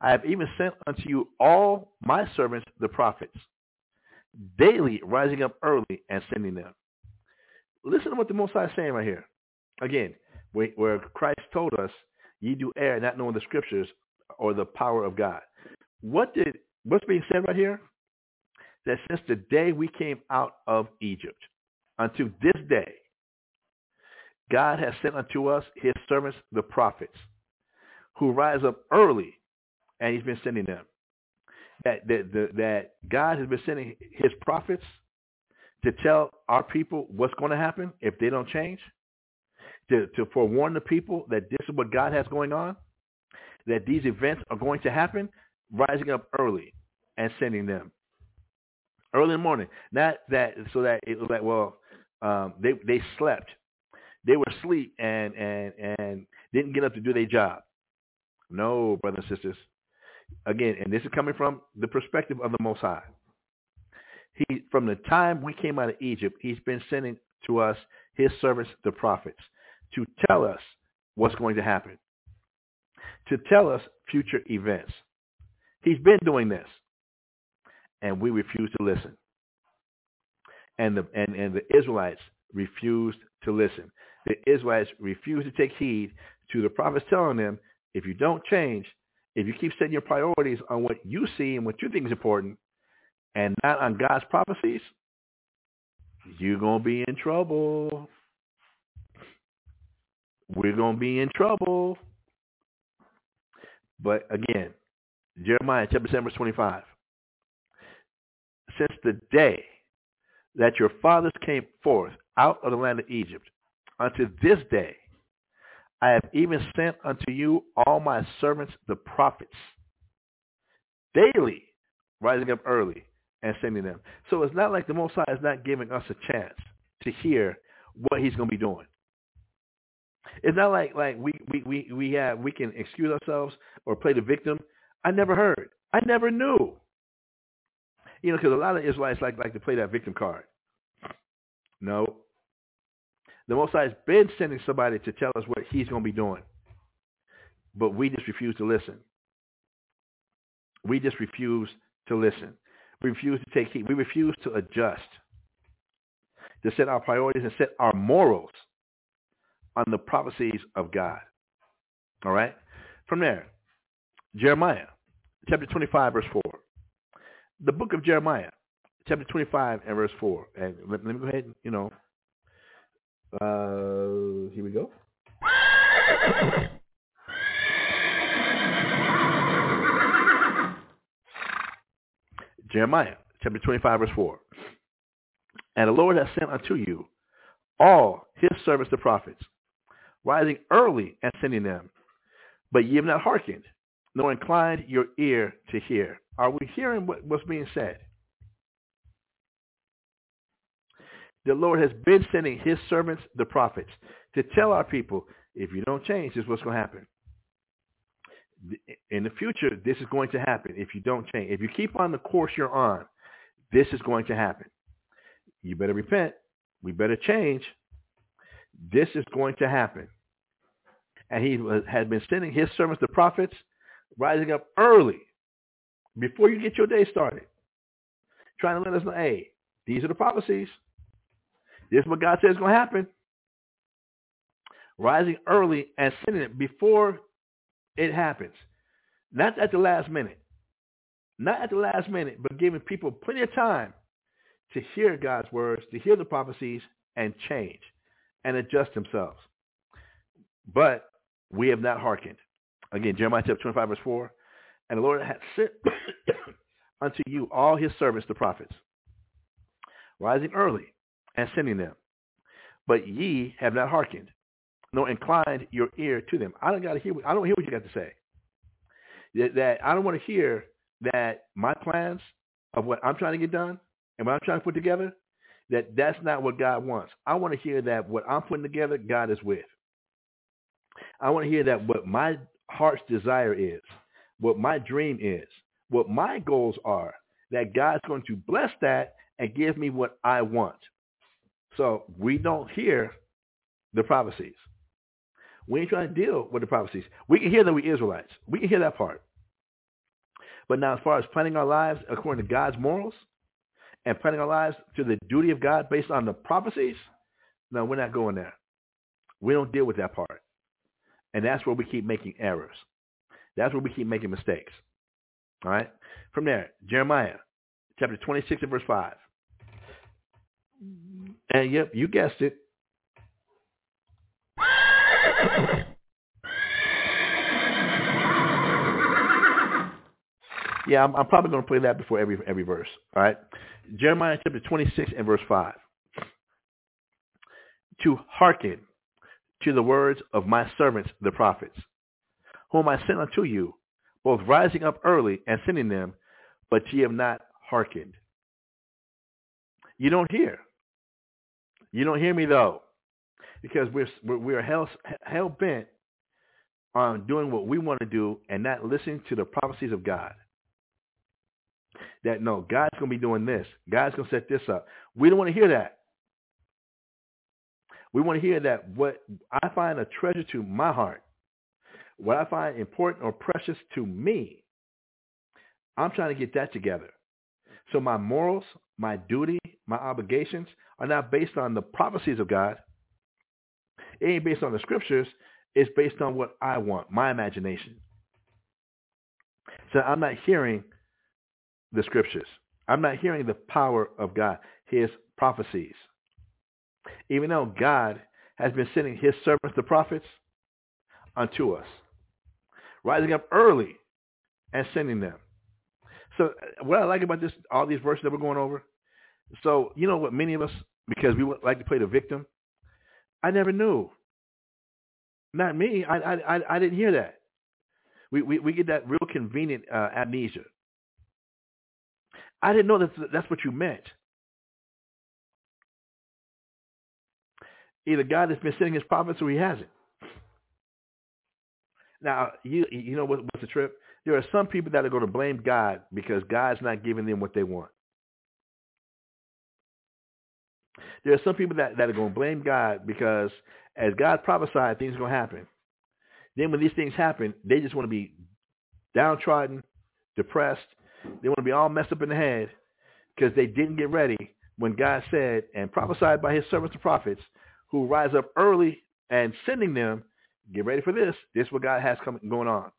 I have even sent unto you all my servants, the prophets, daily rising up early and sending them. Listen to what the Most High is saying right here. Again, where Christ told us, ye do err, not knowing the scriptures or the power of God. What did what's being said right here? That since the day we came out of Egypt unto this day, God has sent unto us his servants, the prophets, who rise up early, and he's been sending them. That, that, that God has been sending his prophets to tell our people what's going to happen if they don't change, to, to forewarn the people that this is what God has going on, that these events are going to happen, rising up early and sending them. Early in the morning. Not that so that it was like, well, um, they they slept they were asleep and and and didn't get up to do their job. No, brothers and sisters. Again, and this is coming from the perspective of the Most High. He, from the time we came out of Egypt, he's been sending to us his servants, the prophets, to tell us what's going to happen, to tell us future events. He's been doing this, and we refuse to listen. And the and, and the Israelites refused to listen the Israelites refused to take heed to the prophets telling them, if you don't change, if you keep setting your priorities on what you see and what you think is important and not on God's prophecies, you're going to be in trouble. we're going to be in trouble. But again, Jeremiah chapter 7, verse 25. Since the day that your fathers came forth out of the land of Egypt, unto this day, I have even sent unto you all my servants the prophets, daily rising up early and sending them. So it's not like the Most High is not giving us a chance to hear what he's going to be doing. It's not like like we we we we have we can excuse ourselves or play the victim. I never heard. I never knew. You know, because a lot of Israelites like like to play that victim card. No. The Most High has been sending somebody to tell us what He's going to be doing, but we just refuse to listen. We just refuse to listen. We refuse to take heed. We refuse to adjust, to set our priorities and set our morals on the prophecies of God. All right? From there, Jeremiah, chapter 25, verse 4. The book of Jeremiah, chapter 25 and verse 4. And let, let me go ahead and, you know, uh, here we go. Jeremiah, chapter 25, verse 4. And the Lord has sent unto you all his servants the prophets, rising early and sending them. But ye have not hearkened, nor inclined your ear to hear. Are we hearing what, what's being said? The Lord has been sending his servants, the prophets, to tell our people, if you don't change, this is what's going to happen. In the future, this is going to happen if you don't change. If you keep on the course you're on, this is going to happen. You better repent. We better change. This is going to happen. And he had been sending his servants, the prophets, rising up early before you get your day started, trying to let us know, hey, these are the prophecies. This is what God says is going to happen. Rising early and sending it before it happens. Not at the last minute. Not at the last minute, but giving people plenty of time to hear God's words, to hear the prophecies, and change and adjust themselves. But we have not hearkened. Again, Jeremiah chapter 25, verse 4. And the Lord hath sent unto you all his servants, the prophets, rising early and sending them. But ye have not hearkened, nor inclined your ear to them. I don't got to hear. I don't hear what you got to say. That, that I don't want to hear that my plans of what I'm trying to get done and what I'm trying to put together, that that's not what God wants. I want to hear that what I'm putting together, God is with. I want to hear that what my heart's desire is, what my dream is, what my goals are, that God's going to bless that and give me what I want. So we don't hear the prophecies. We ain't trying to deal with the prophecies. We can hear that we Israelites. We can hear that part. But now as far as planning our lives according to God's morals and planning our lives to the duty of God based on the prophecies, no, we're not going there. We don't deal with that part. And that's where we keep making errors. That's where we keep making mistakes. All right? From there, Jeremiah chapter 26 and verse 5. And yep, you guessed it. Yeah, I'm, I'm probably going to play that before every every verse. All right, Jeremiah chapter 26 and verse 5. To hearken to the words of my servants the prophets, whom I sent unto you, both rising up early and sending them, but ye have not hearkened. You don't hear. You don't hear me though, because we're we're hell hell bent on doing what we want to do and not listening to the prophecies of God. That no, God's going to be doing this. God's going to set this up. We don't want to hear that. We want to hear that what I find a treasure to my heart, what I find important or precious to me, I'm trying to get that together. So my morals, my duty, my obligations are not based on the prophecies of God. It ain't based on the scriptures. It's based on what I want, my imagination. So I'm not hearing the scriptures. I'm not hearing the power of God, his prophecies. Even though God has been sending his servants, the prophets, unto us, rising up early and sending them. So what I like about this, all these verses that we're going over, so you know what many of us, because we would like to play the victim, I never knew. Not me. I I I, I didn't hear that. We, we we get that real convenient uh, amnesia. I didn't know that that's what you meant. Either God has been sending his prophets or he hasn't. Now, you you know what, what's the trip? There are some people that are going to blame God because God's not giving them what they want. There are some people that, that are going to blame God because as God prophesied, things are going to happen. Then when these things happen, they just want to be downtrodden, depressed. They want to be all messed up in the head because they didn't get ready when God said and prophesied by his servants the prophets who rise up early and sending them, get ready for this. This is what God has coming going on.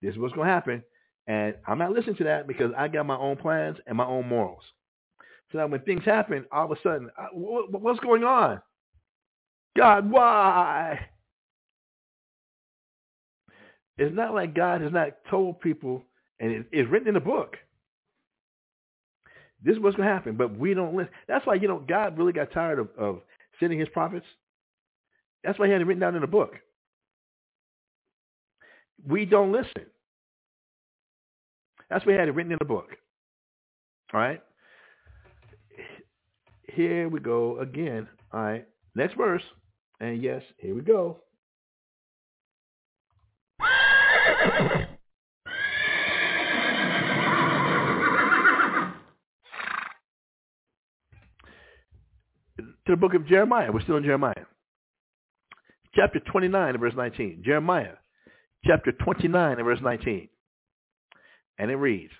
This is what's going to happen. And I'm not listening to that because I got my own plans and my own morals. So now when things happen, all of a sudden, what's going on? God, why? It's not like God has not told people, and it's written in the book. This is what's going to happen, but we don't listen. That's why, you know, God really got tired of, of sending his prophets. That's why he had it written down in the book. We don't listen. That's why he had it written in the book. All right? Here we go again. All right. Next verse. And yes, here we go. To the book of Jeremiah. We're still in Jeremiah. Chapter 29 verse 19. Jeremiah chapter 29 verse 19. And it reads,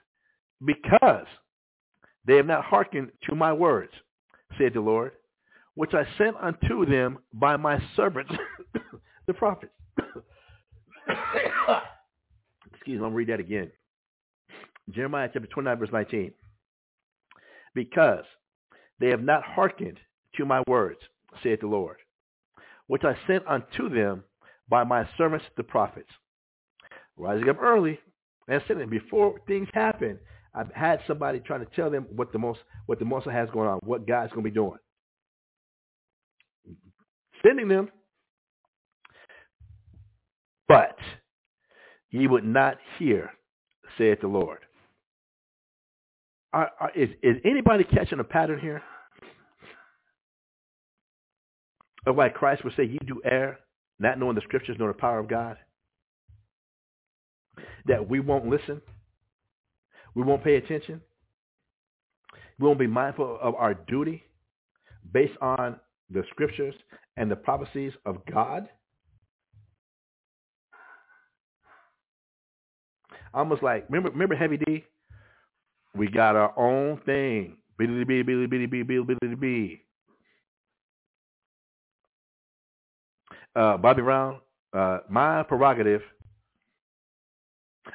Because they have not hearkened to my words, said the Lord, which I sent unto them by my servants, the prophets. Excuse me, I'm going to read that again. Jeremiah chapter 29, verse 19. Because they have not hearkened to my words, saith the Lord, which I sent unto them by my servants the prophets. Rising up early and sending before things happen, I've had somebody trying to tell them what the most what the most has going on, what God's going to be doing. Sending them, but ye would not hear, saith the Lord. Are, are, is, is anybody catching a pattern here? Of why Christ would say, you do err, not knowing the scriptures nor the power of God? That we won't listen. We won't pay attention. We won't be mindful of our duty based on the scriptures and the prophecies of God. Almost like remember remember Heavy D? We got our own thing. Billy B, Billy Billy B, Billy Billy B. Uh, Bobby Brown, uh, my prerogative,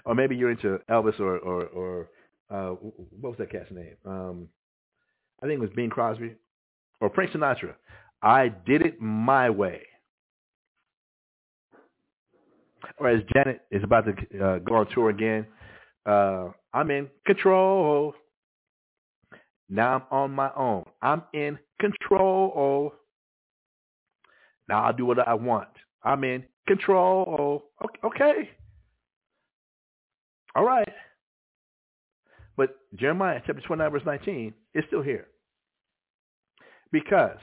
or maybe you're into Elvis or or, or uh, what was that cat's name? Um, I think it was Bing Crosby or Frank Sinatra. I did it my way. Or as Janet is about to uh, go on tour again, uh, I'm in control. Now I'm on my own. I'm in control. Now I'll do what I want. I'm in control. Okay. All right. But Jeremiah chapter 29 verse 19 is still here. Because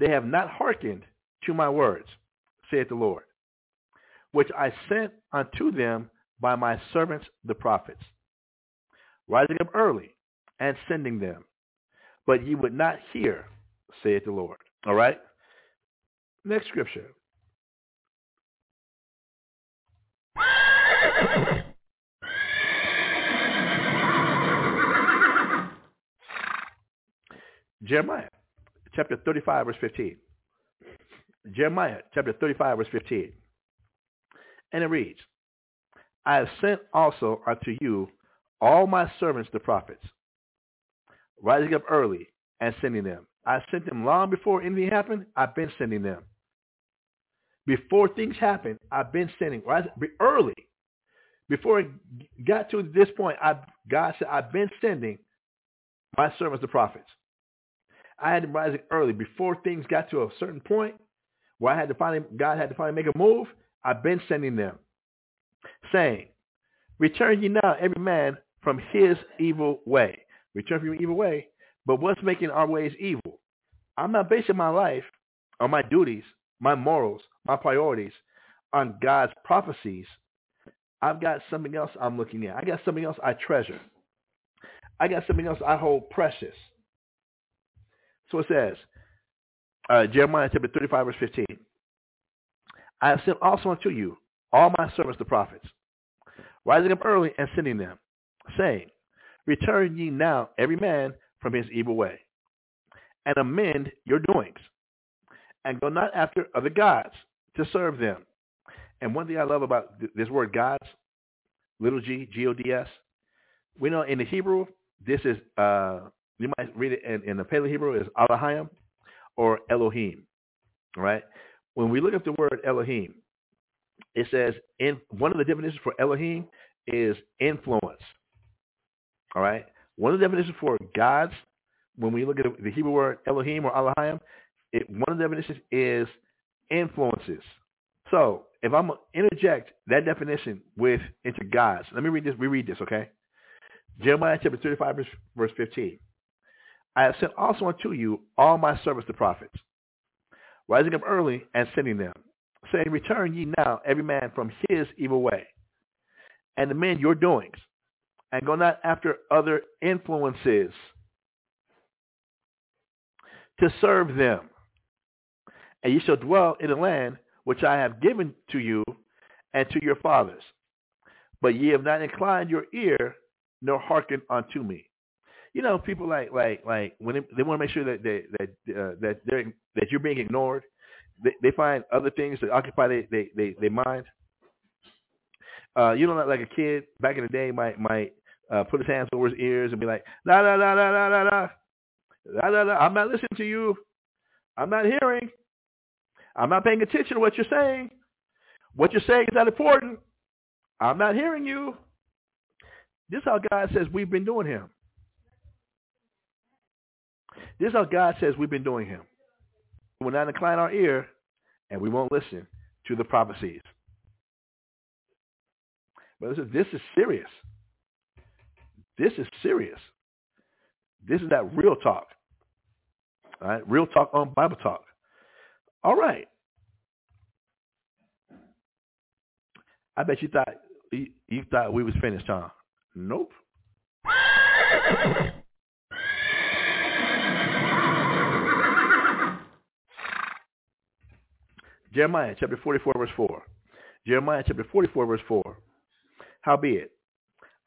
they have not hearkened to my words, saith the Lord, which I sent unto them by my servants the prophets, rising up early and sending them. But ye would not hear, saith the Lord. All right? Next scripture. Jeremiah chapter 35 verse 15. Jeremiah chapter 35 verse 15. And it reads, I have sent also unto you all my servants the prophets, rising up early and sending them. I sent them long before anything happened. I've been sending them. Before things happen, I've been sending right early. Before it got to this point, I God said I've been sending my servants the prophets. I had them rising early before things got to a certain point where I had to finally God had to finally make a move. I've been sending them, saying, "Return ye now, every man from his evil way. Return from your evil way. But what's making our ways evil? I'm not basing my life on my duties, my morals, my priorities on God's prophecies. I've got something else I'm looking at. I got something else I treasure. I got something else I hold precious. So it says, uh, Jeremiah chapter 35, verse 15. I have sent also unto you all my servants the prophets, rising up early and sending them, saying, Return ye now every man from his evil way, and amend your doings, and go not after other gods to serve them. And one thing I love about th- this word gods, little g, G-O-D-S, we know in the Hebrew, this is, uh, you might read it in, in the Paleo Hebrew is Elohim or Elohim, right? When we look at the word Elohim, it says in one of the definitions for Elohim is influence. All right. One of the definitions for gods, when we look at the Hebrew word Elohim or Elohim, it, one of the definitions is influences. So if I'm going to interject that definition with into gods, let me read this. Reread this, okay? Jeremiah chapter 35, verse, verse 15. I have sent also unto you all my servants the prophets, rising up early and sending them, saying, Return ye now every man from his evil way, and amend your doings, and go not after other influences to serve them. And ye shall dwell in the land which I have given to you and to your fathers. But ye have not inclined your ear nor hearkened unto me. You know, people like like like when they, they want to make sure that they, that uh, that they're that you're being ignored, they, they find other things to occupy their they, they, they mind. Uh, you know, like a kid back in the day might might uh, put his hands over his ears and be like, la la la la la la la, la la la. I'm not listening to you. I'm not hearing. I'm not paying attention to what you're saying. What you're saying is not important. I'm not hearing you. This is how God says we've been doing him. This is how God says we've been doing him. We will not incline our ear and we won't listen to the prophecies. But listen, this is serious. This is serious. This is that real talk. All right, real talk on Bible talk. All right. I bet you thought you, you thought we was finished, huh? Nope. Jeremiah chapter 44 verse 4. Jeremiah chapter 44 verse 4. Howbeit,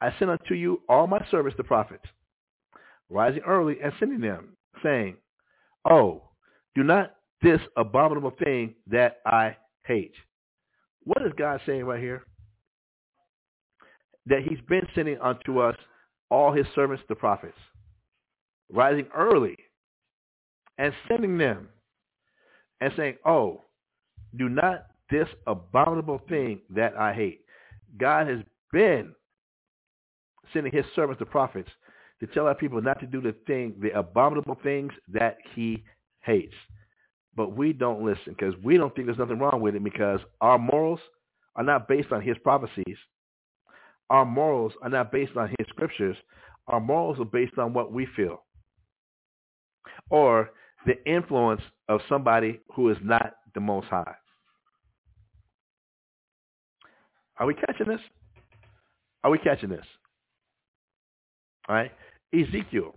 I sent unto you all my servants the prophets, rising early and sending them, saying, Oh, do not this abominable thing that I hate. What is God saying right here? That he's been sending unto us all his servants, the prophets, rising early and sending them and saying, oh, do not this abominable thing that I hate. God has been sending his servants, the prophets, to tell our people not to do the thing, the abominable things that he hates but we don't listen because we don't think there's nothing wrong with it because our morals are not based on his prophecies. Our morals are not based on his scriptures. Our morals are based on what we feel or the influence of somebody who is not the most high. Are we catching this? Are we catching this? All right. Ezekiel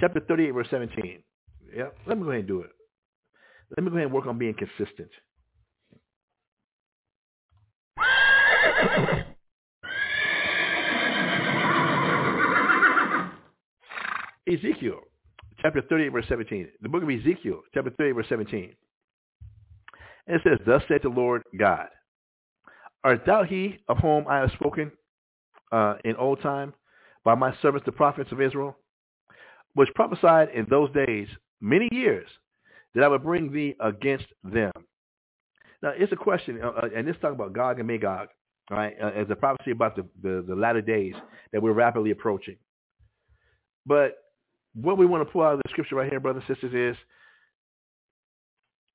chapter 38, verse 17. Yeah, let me go ahead and do it. Let me go ahead and work on being consistent. Ezekiel, chapter 38, verse 17. The book of Ezekiel, chapter 38, verse 17. And it says, Thus saith the Lord God, Art thou he of whom I have spoken uh, in old time by my servants the prophets of Israel, which prophesied in those days many years that I would bring thee against them. Now, it's a question, uh, uh, and this talk about Gog and Magog, right, uh, as a prophecy about the, the, the latter days that we're rapidly approaching. But what we want to pull out of the scripture right here, brothers and sisters, is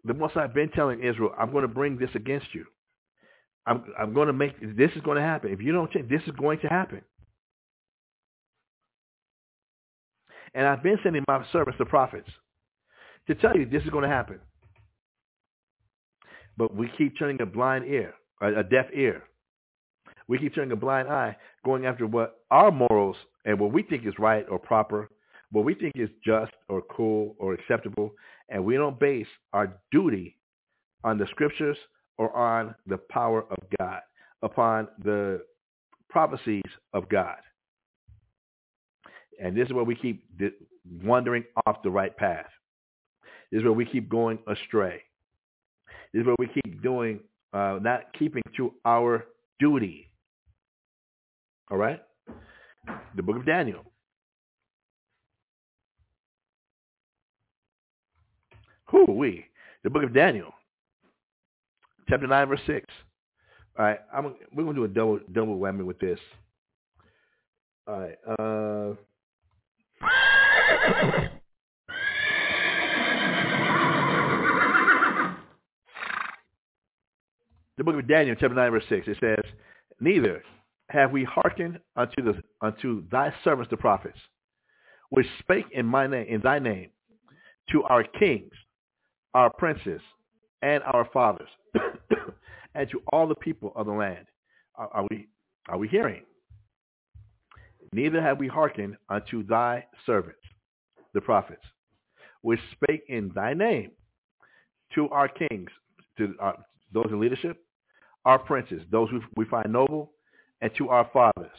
the most I've been telling Israel, I'm going to bring this against you. I'm, I'm going to make, this is going to happen. If you don't change, this is going to happen. And I've been sending my servants, the prophets, to tell you this is going to happen. But we keep turning a blind ear, a deaf ear. We keep turning a blind eye, going after what our morals and what we think is right or proper, what we think is just or cool or acceptable, and we don't base our duty on the scriptures or on the power of God, upon the prophecies of God. And this is where we keep wandering off the right path. Is where we keep going astray. This is where we keep doing, uh, not keeping to our duty. All right? The book of Daniel. Who we? The book of Daniel, chapter nine, verse six. All right, I'm, we're gonna do a double double whammy with this. All right. Uh, the book of Daniel, chapter 9, verse 6, it says, Neither have we hearkened unto the unto thy servants the prophets, which spake in my name in thy name to our kings, our princes, and our fathers, and to all the people of the land. Are, are we are we hearing? Neither have we hearkened unto thy servants, the prophets, which spake in thy name to our kings, to our, those in leadership, our princes, those we find noble, and to our fathers,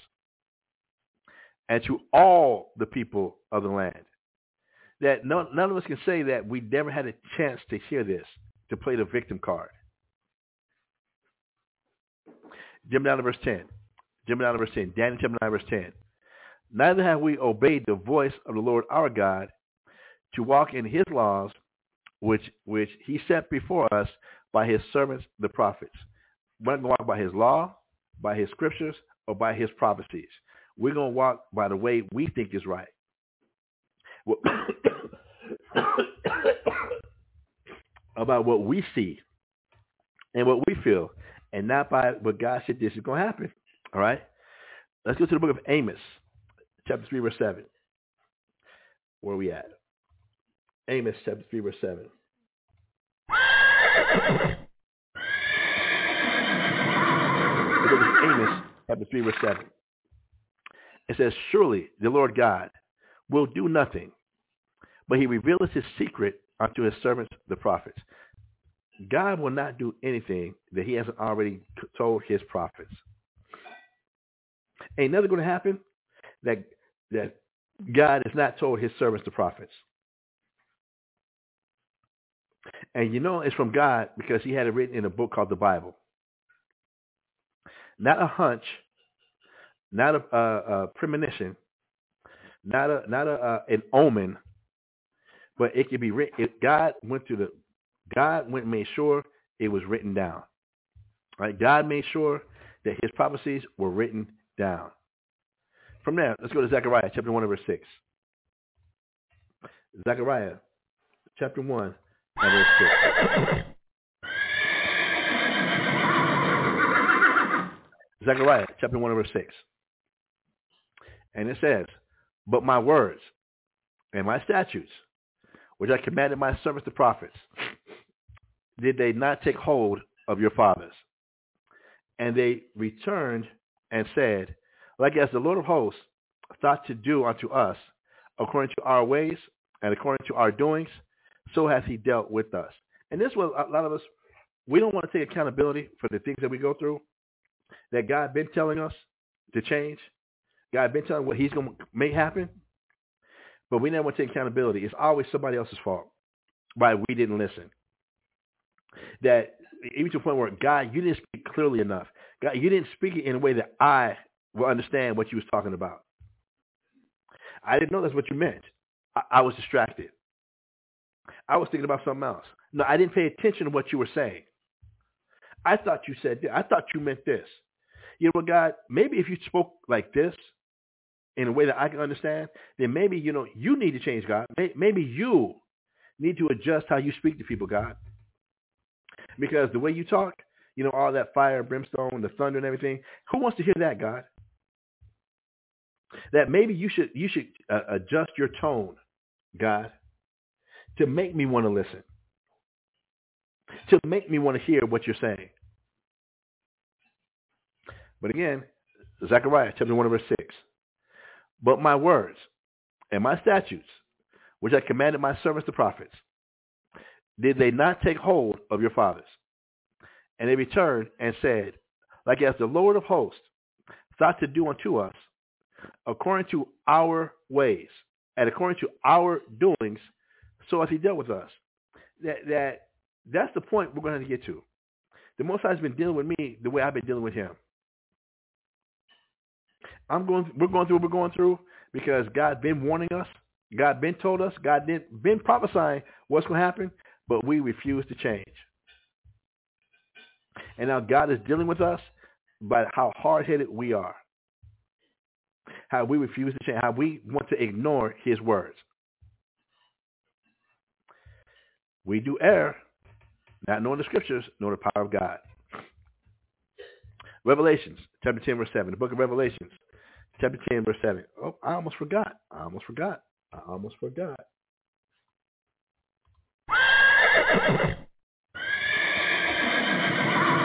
and to all the people of the land. That none, none of us can say that we never had a chance to hear this, to play the victim card. Jump down to verse 10. Jump down to verse 10. Daniel chapter 9, verse 10. Neither have we obeyed the voice of the Lord our God to walk in his laws, which, which he set before us by his servants, the prophets. We're not going to walk by his law, by his scriptures, or by his prophecies. We're going to walk by the way we think is right. About what we see and what we feel, and not by what God said this is going to happen. All right? Let's go to the book of Amos chapter 3, verse 7. Where are we at? Amos chapter 3, verse 7. The book of Amos chapter 3, verse 7. It says, Surely the Lord God will do nothing, but he revealeth his secret unto his servants, the prophets. God will not do anything that he hasn't already told his prophets. Ain't nothing going to happen that that God has not told his servants, the prophets. And you know it's from God because he had it written in a book called the Bible. Not a hunch, not a, a, a premonition, not a not a, a, an omen, but it could be written. It, God went through the God went and made sure it was written down. Right? God made sure that his prophecies were written down. From there, let's go to Zechariah chapter 1 verse 6. Zechariah chapter 1 and verse 6. Zechariah chapter 1 verse 6. And it says, But my words and my statutes, which I commanded my servants the prophets, did they not take hold of your fathers? And they returned and said, like as the Lord of hosts thought to do unto us, according to our ways and according to our doings, so has he dealt with us. And this was a lot of us, we don't want to take accountability for the things that we go through that God been telling us to change. God been telling what he's going to make happen. But we never want to take accountability. It's always somebody else's fault why we didn't listen. That even to the point where, God, you didn't speak clearly enough. God, you didn't speak it in a way that I will understand what you was talking about. I didn't know that's what you meant. I, I was distracted. I was thinking about something else. No, I didn't pay attention to what you were saying. I thought you said. I thought you meant this. You know what, God? Maybe if you spoke like this in a way that I can understand, then maybe, you know, you need to change, God. Maybe you need to adjust how you speak to people, God. Because the way you talk, you know, all that fire, brimstone, the thunder and everything, who wants to hear that, God? That maybe you should you should uh, adjust your tone, God, to make me want to listen. To make me want to hear what you're saying. But again, Zechariah chapter 1 verse 6. But my words and my statutes, which I commanded my servants the prophets, did they not take hold of your fathers? And they returned and said, like as the Lord of hosts thought to do unto us, according to our ways and according to our doings, so as he dealt with us. That that that's the point we're going to get to. The Most High has been dealing with me the way I've been dealing with him. I'm going. We're going through what we're going through because God's been warning us. God been told us. God been been prophesying what's going to happen, but we refuse to change. And now God is dealing with us by how hard-headed we are, how we refuse to change, how we want to ignore His words. We do err, not knowing the scriptures, nor the power of God. Revelations, chapter 10, verse 7. The book of Revelations, chapter 10, verse 7. Oh, I almost forgot. I almost forgot. I almost forgot.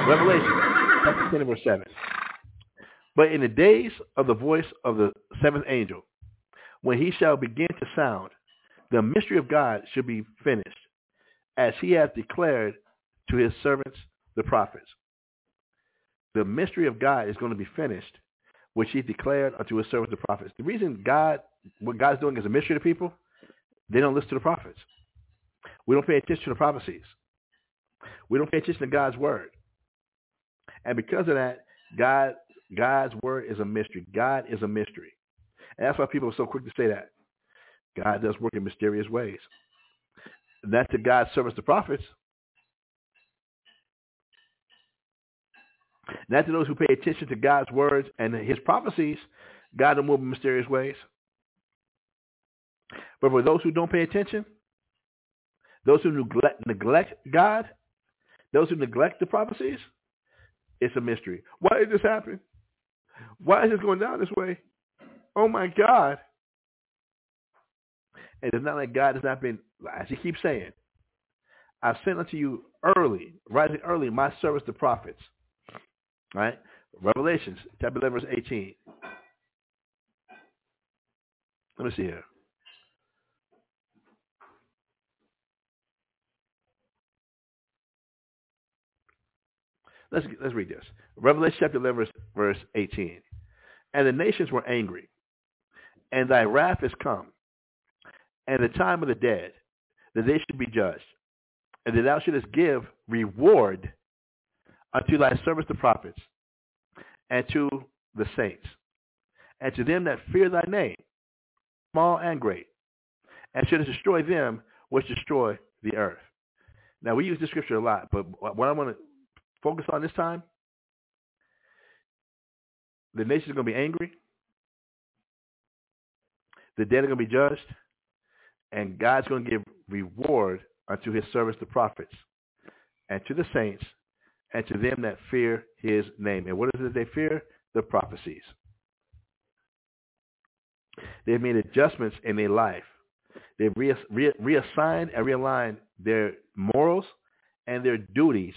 Revelation, chapter 10, verse 7. But in the days of the voice of the seventh angel, when he shall begin to sound, the mystery of God shall be finished, as he hath declared to his servants the prophets. The mystery of God is going to be finished, which he declared unto his servants the prophets. The reason God, what God's doing is a mystery to people, they don't listen to the prophets. We don't pay attention to the prophecies. We don't pay attention to God's word. And because of that, God, God's word is a mystery. God is a mystery. And that's why people are so quick to say that. God does work in mysterious ways. And that's to God's service to prophets. Not to those who pay attention to God's words and his prophecies, God will move in mysterious ways. But for those who don't pay attention, those who neglect, neglect God, those who neglect the prophecies, it's a mystery. Why did this happen? Why is this going down this way? Oh my God. And it's not like God has not been, as he keeps saying, I've sent unto you early, rising early, my service to prophets. Right? Revelations, chapter 11, verse 18. Let me see here. Let's let's read this. Revelation chapter 11, verse, verse 18. And the nations were angry, and thy wrath is come, and the time of the dead, that they should be judged, and that thou shouldest give reward unto thy servants the prophets, and to the saints, and to them that fear thy name, small and great, and shouldest destroy them which destroy the earth. Now we use this scripture a lot, but what I want to focus on this time, the nation is going to be angry. The dead are going to be judged. And God's going to give reward unto his servants, the prophets, and to the saints, and to them that fear his name. And what is it they fear? The prophecies. They've made adjustments in their life. They've re- re- reassigned and realigned their morals and their duties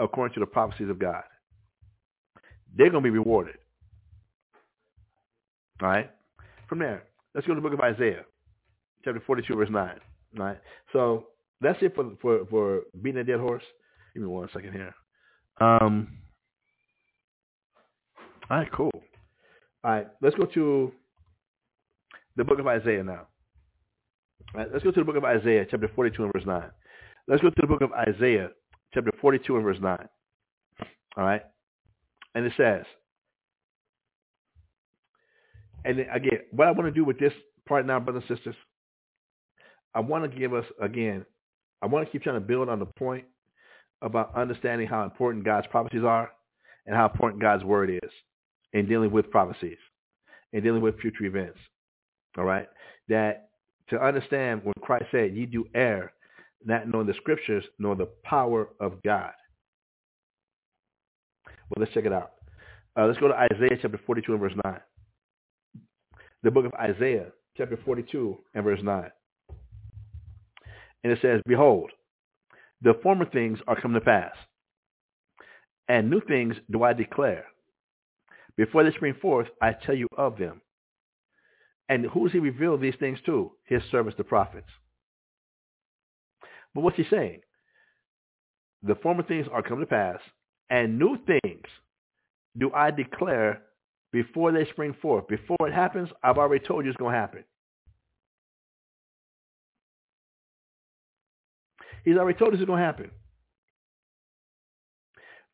according to the prophecies of God. They're going to be rewarded. All right? From there, let's go to the book of Isaiah, chapter 42, verse 9. All right? So that's it for, for, for beating a dead horse. Give me one second here. Um, all right, cool. All right, let's go to the book of Isaiah now. All right, let's go to the book of Isaiah, chapter 42 and verse 9. Let's go to the book of Isaiah, chapter 42 and verse 9. All right? And it says, and again, what I want to do with this part now, brothers and sisters, I want to give us, again, I want to keep trying to build on the point about understanding how important God's prophecies are and how important God's word is in dealing with prophecies, in dealing with future events. All right? That to understand when Christ said, ye do err, not knowing the scriptures, nor the power of God. Well, let's check it out. Uh, let's go to Isaiah chapter 42 and verse 9. The book of Isaiah chapter 42 and verse 9. And it says, Behold, the former things are come to pass, and new things do I declare. Before they spring forth, I tell you of them. And who does he reveal these things to? His servants, the prophets. But what's he saying? The former things are come to pass, and new things do I declare before they spring forth. Before it happens, I've already told you it's going to happen. He's already told us it's going to happen.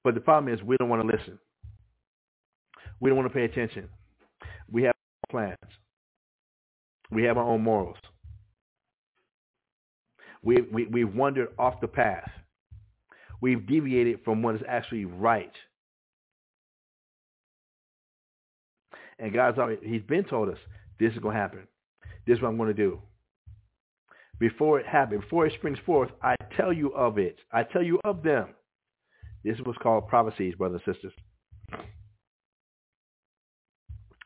But the problem is we don't want to listen. We don't want to pay attention. We have plans. We have our own morals. We, we, we've wandered off the path. We've deviated from what is actually right. And God's already, he's been told us, this is going to happen. This is what I'm going to do. Before it happens, before it springs forth, I tell you of it. I tell you of them. This is what's called prophecies, brothers and sisters.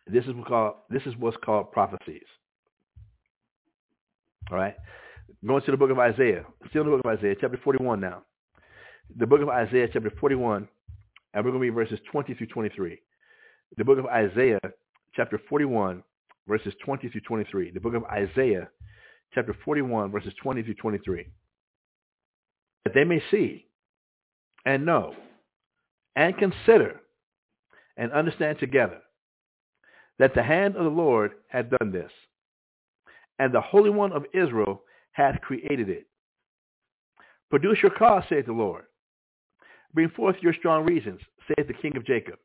This is what's called, this is what's called prophecies. All right? Going to the book of Isaiah. Still in the book of Isaiah, chapter 41 now. The book of Isaiah, chapter 41, and we're going to read verses 20 through 23. The book of Isaiah, chapter 41, verses 20 through 23. The book of Isaiah, chapter 41, verses 20 through 23. That they may see and know and consider and understand together that the hand of the Lord had done this, and the Holy One of Israel hath created it. Produce your cause, saith the Lord. Bring forth your strong reasons, saith the King of Jacob.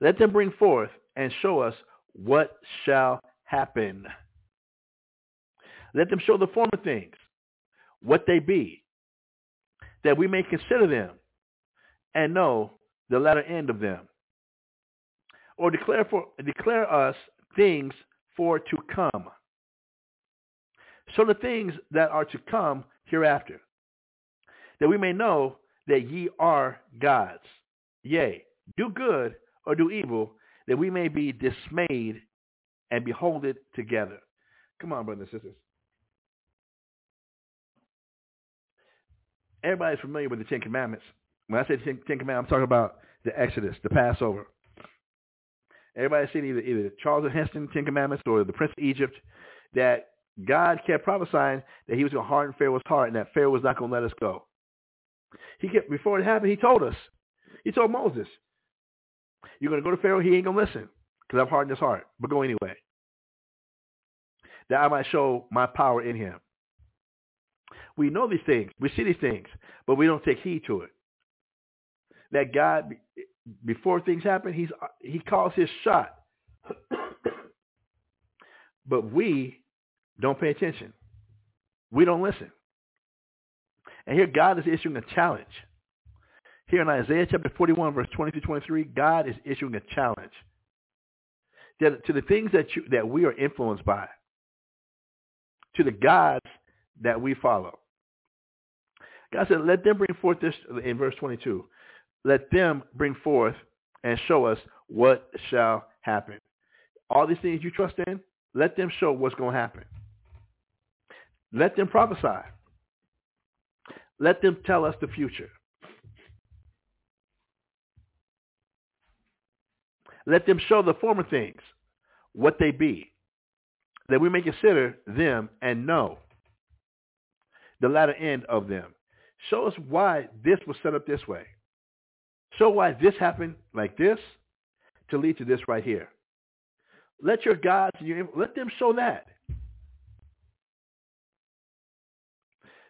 Let them bring forth and show us what shall happen. Let them show the former things, what they be, that we may consider them and know the latter end of them. Or declare for declare us things for to come. So the things that are to come hereafter, that we may know that ye are gods. Yea, do good or do evil, that we may be dismayed and behold it together. Come on, brothers and sisters. Everybody's familiar with the Ten Commandments. When I say Ten, Ten Commandments, I'm talking about the Exodus, the Passover. Everybody's seen either, either Charlton Heston Ten Commandments or the Prince of Egypt that God kept prophesying that he was going to harden Pharaoh's heart and that Pharaoh was not going to let us go. He kept, before it happened, he told us. He told Moses, you're going to go to Pharaoh, he ain't going to listen because I've hardened his heart. But go anyway. That I might show my power in him. We know these things. We see these things, but we don't take heed to it. That God, before things happen, he's he calls his shot. but we don't pay attention. We don't listen. And here God is issuing a challenge. Here in Isaiah chapter 41, verse 20 to 23, God is issuing a challenge that, to the things that, you, that we are influenced by, to the gods that we follow. God said, let them bring forth this, in verse 22, let them bring forth and show us what shall happen. All these things you trust in, let them show what's going to happen. Let them prophesy. Let them tell us the future. Let them show the former things, what they be, that we may consider them and know the latter end of them. Show us why this was set up this way. Show why this happened like this to lead to this right here. Let your gods, let them show that.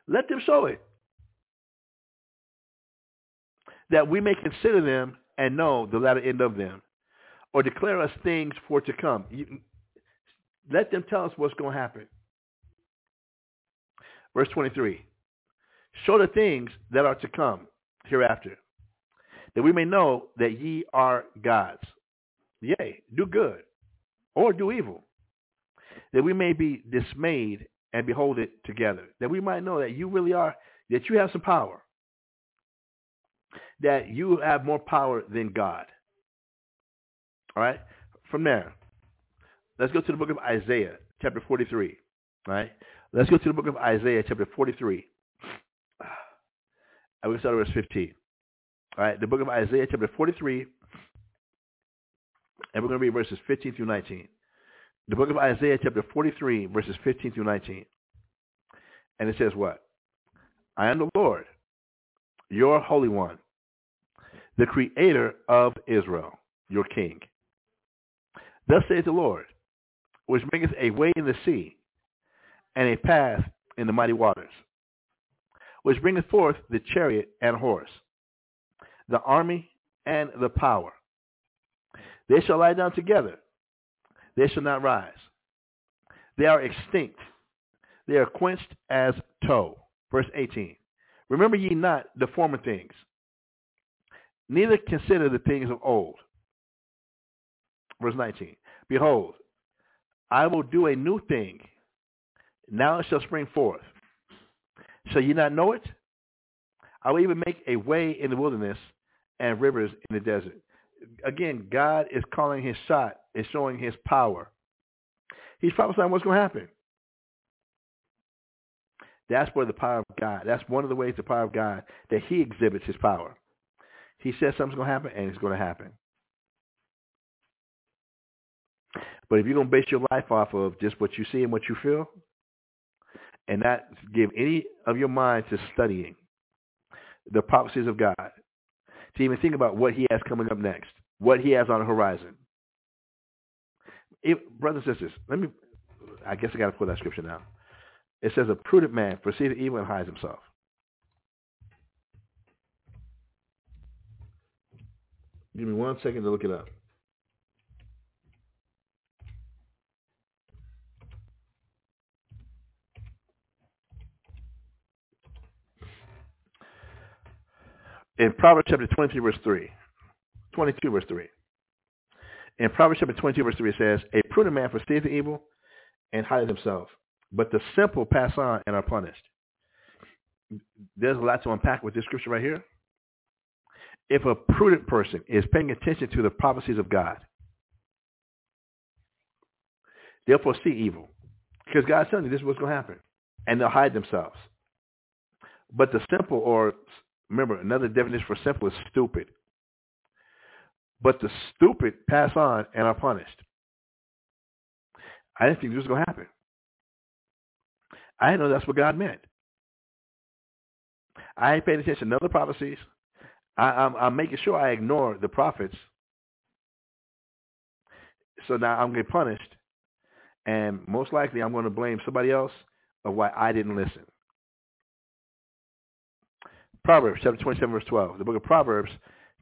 Let them show it. That we may consider them and know the latter end of them or declare us things for to come. You, let them tell us what's going to happen. Verse 23. Show the things that are to come hereafter, that we may know that ye are gods. Yea, do good, or do evil, that we may be dismayed and behold it together, that we might know that you really are, that you have some power, that you have more power than God. All right? From there, let's go to the book of Isaiah, chapter 43. All right? Let's go to the book of Isaiah, chapter 43. Will start at verse 15. All right? The book of Isaiah, chapter 43, and we're going to read verses 15 through 19. The book of Isaiah, chapter 43, verses 15 through 19. And it says what? I am the Lord, your Holy One, the Creator of Israel, your King. Thus saith the Lord, which maketh a way in the sea, and a path in the mighty waters, which bringeth forth the chariot and horse, the army and the power. They shall lie down together. They shall not rise. They are extinct. They are quenched as tow. Verse 18. Remember ye not the former things, neither consider the things of old. Verse 19. Behold, I will do a new thing. Now it shall spring forth. Shall ye not know it? I will even make a way in the wilderness and rivers in the desert. Again, God is calling his shot, is showing his power. He's prophesying what's going to happen. That's where the power of God, that's one of the ways the power of God, that he exhibits his power. He says something's going to happen, and it's going to happen. But if you're going to base your life off of just what you see and what you feel, and not give any of your mind to studying the prophecies of God, to even think about what he has coming up next, what he has on the horizon. Brothers and sisters, let me, I guess I got to pull that scripture now. It says, a prudent man perceiveth evil and hides himself. Give me one second to look it up. In Proverbs chapter 23, verse 3. 22, verse 3. In Proverbs chapter 22, verse 3, it says, A prudent man foresees the evil and hideth himself, but the simple pass on and are punished. There's a lot to unpack with this scripture right here. If a prudent person is paying attention to the prophecies of God, they'll foresee evil. Because God's telling you this is what's going to happen. And they'll hide themselves. But the simple, or remember, another definition for simple is stupid. But the stupid pass on and are punished. I didn't think this was going to happen. I didn't know that's what God meant. I ain't paying attention to other prophecies. I, I'm, I'm making sure I ignore the prophets. So now I'm getting punished. And most likely I'm going to blame somebody else of why I didn't listen. Proverbs chapter 27 verse 12. The book of Proverbs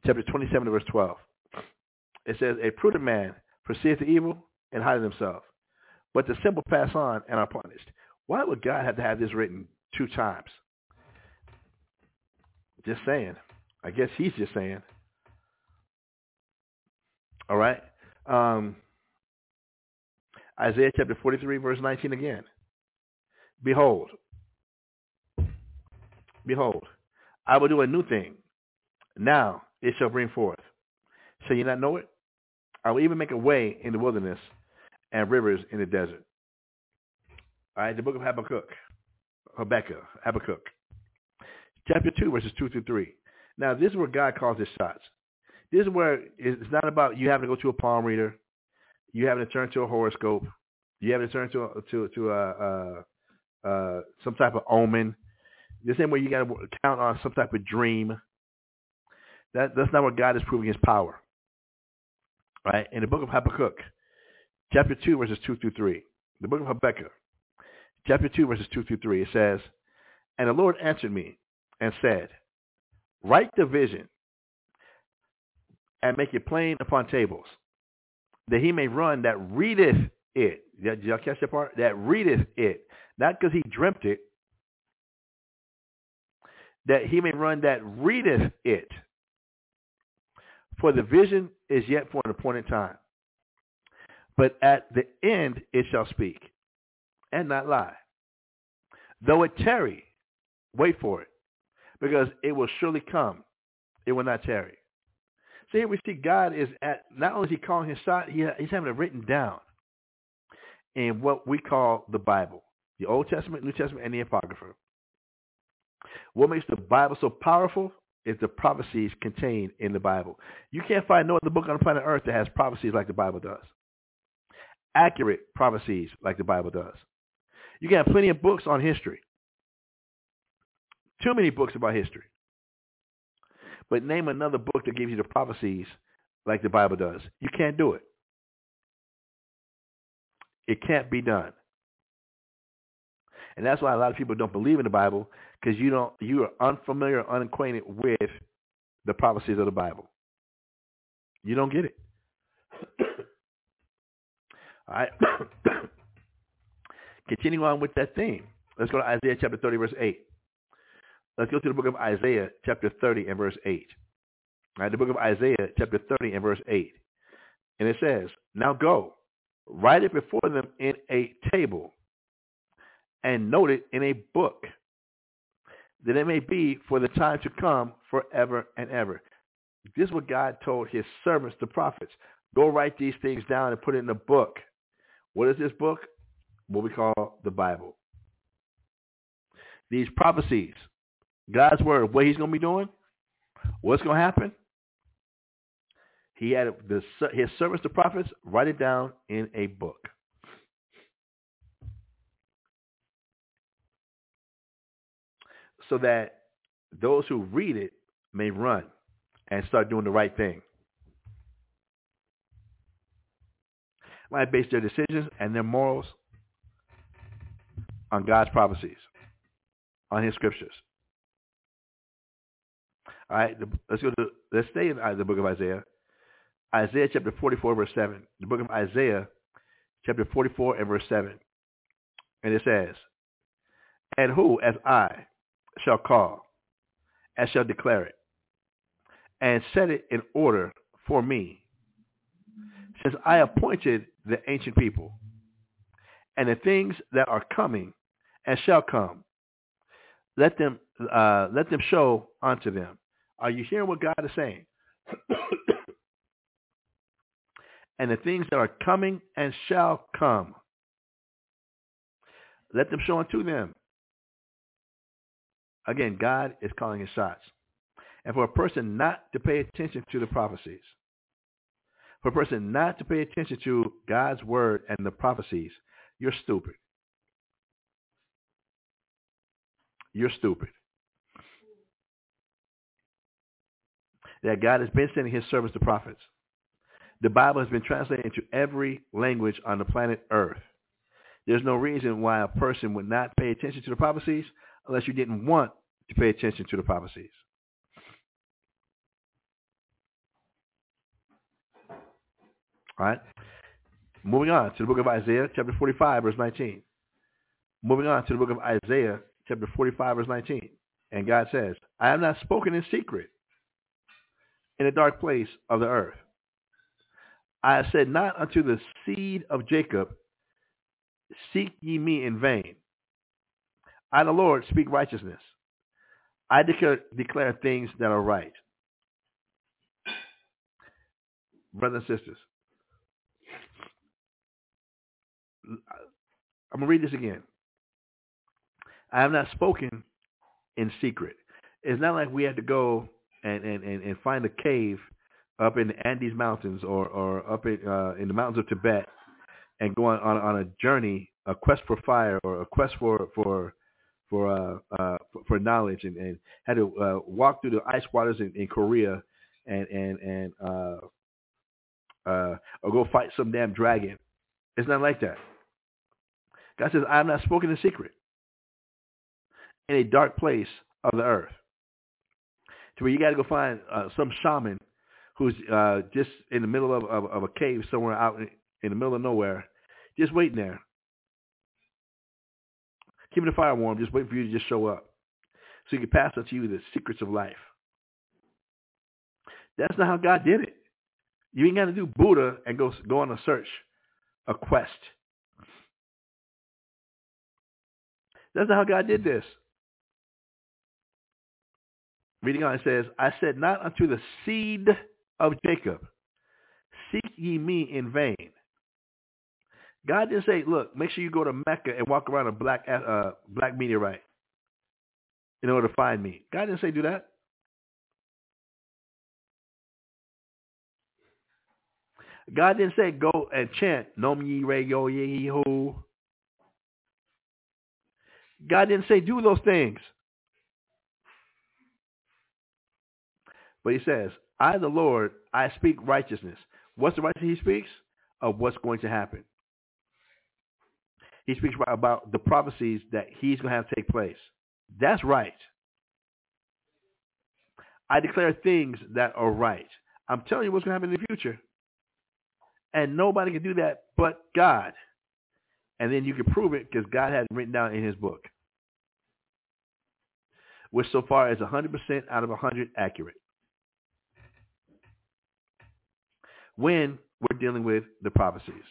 chapter 27 verse 12. It says, A prudent man perceiveth the evil and hideth himself. But the simple pass on and are punished. Why would God have to have this written two times? Just saying. I guess he's just saying. All right. Um, Isaiah chapter 43, verse 19 again. Behold, behold, I will do a new thing. Now it shall bring forth. Shall you not know it? I will even make a way in the wilderness and rivers in the desert. All right, the book of Habakkuk, Habakkuk, Habakkuk, chapter 2, verses 2 through 3. Now, this is where God calls his shots. This is where it's not about you having to go to a palm reader, you having to turn to a horoscope, you having to turn to to to a, a, a some type of omen. This same way you got to count on some type of dream. That that's not where God is proving His power. Right in the book of Habakkuk, chapter two, verses two through three. The book of Habakkuk, chapter two, verses two through three. It says, "And the Lord answered me and said." Write the vision and make it plain upon tables, that he may run that readeth it. Did y'all catch that part? That readeth it. Not because he dreamt it, that he may run that readeth it. For the vision is yet for an appointed time. But at the end it shall speak, and not lie. Though it tarry, wait for it, because it will surely come. It will not tarry. So here we see God is at, not only is he calling his shot, he, he's having it written down in what we call the Bible, the Old Testament, New Testament, and the Apocrypha. What makes the Bible so powerful is the prophecies contained in the Bible. You can't find no other book on the planet Earth that has prophecies like the Bible does. Accurate prophecies like the Bible does. You can have plenty of books on history. Too many books about history. But name another book that gives you the prophecies like the Bible does. You can't do it. It can't be done. And that's why a lot of people don't believe in the Bible because you don't you are unfamiliar, unacquainted with the prophecies of the Bible. You don't get it. All right. Continuing on with that theme. Let's go to Isaiah chapter 30, verse 8. Let's go to the book of Isaiah chapter 30 and verse 8. All right, the book of Isaiah chapter 30 and verse 8. And it says, Now go, write it before them in a table and note it in a book, that it may be for the time to come forever and ever. This is what God told his servants, the prophets. Go write these things down and put it in a book. What is this book? What we call the Bible. These prophecies, God's word, what he's going to be doing, what's going to happen. He had his servants, the prophets, write it down in a book. So that those who read it may run and start doing the right thing. Might base their decisions and their morals on God's prophecies, on His scriptures. All right, let's go to let's stay in uh, the book of Isaiah. Isaiah chapter 44, verse 7. The book of Isaiah, chapter 44 and verse 7. And it says, And who, as I, shall call and shall declare it and set it in order for me since I appointed the ancient people and the things that are coming and shall come. Let them uh, let them show unto them. Are you hearing what God is saying? and the things that are coming and shall come. Let them show unto them. Again, God is calling his shots. And for a person not to pay attention to the prophecies, for a person not to pay attention to God's word and the prophecies, you're stupid. You're stupid. That God has been sending his servants, to prophets. The Bible has been translated into every language on the planet Earth. There's no reason why a person would not pay attention to the prophecies unless you didn't want to pay attention to the prophecies. All right. Moving on to the book of Isaiah, chapter 45, verse 19. Moving on to the book of Isaiah, chapter 45, verse 19. And God says, I have not spoken in secret in a dark place of the earth. I have said not unto the seed of Jacob, seek ye me in vain. I, the Lord, speak righteousness. I declare, declare things that are right. Brothers and sisters, I'm going to read this again. I have not spoken in secret. It's not like we had to go and, and, and, and find a cave up in the Andes Mountains or, or up in, uh, in the mountains of Tibet and go on, on, on a journey, a quest for fire or a quest for, for for uh, uh, for, for, knowledge and, and had to uh, walk through the ice waters in, in Korea and and and uh, uh, or go fight some damn dragon. It's not like that. God says, "I am not spoken in secret in a dark place of the earth." To where you got to go find uh, some shaman who's uh, just in the middle of, of, of a cave somewhere out in, in the middle of nowhere, just waiting there keeping the fire warm, just wait for you to just show up. so he can pass on to you the secrets of life. That's not how God did it. You ain't got to do Buddha and go go on a search, a quest. That's not how God did this. Reading on, it says, I said not unto the seed of Jacob, seek ye me in vain. God didn't say, look, make sure you go to Mecca and walk around a black uh, black meteorite in order to find me. God didn't say do that. God didn't say go and chant Nom Ye Re Yo Ye Ho. God didn't say do those things. But he says, I the Lord, I speak righteousness. What's the righteousness he speaks? Of what's going to happen. He speaks about the prophecies that he's going to have to take place. That's right. I declare things that are right. I'm telling you what's going to happen in the future. And nobody can do that but God. And then you can prove it because God has written down in his book. Which so far is 100% out of 100 accurate. When we're dealing with the prophecies.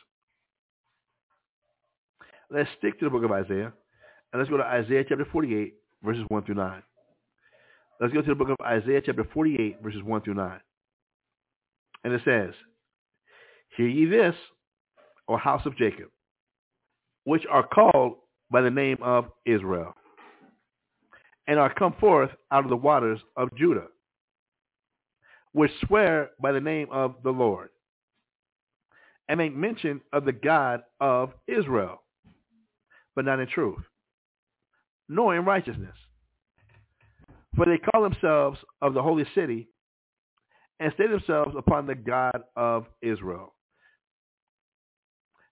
Let's stick to the book of Isaiah. And let's go to Isaiah chapter 48, verses 1 through 9. Let's go to the book of Isaiah chapter 48, verses 1 through 9. And it says, Hear ye this, O house of Jacob, which are called by the name of Israel, and are come forth out of the waters of Judah, which swear by the name of the Lord, and make mention of the God of Israel, but not in truth, nor in righteousness. For they call themselves of the holy city, and stay themselves upon the God of Israel.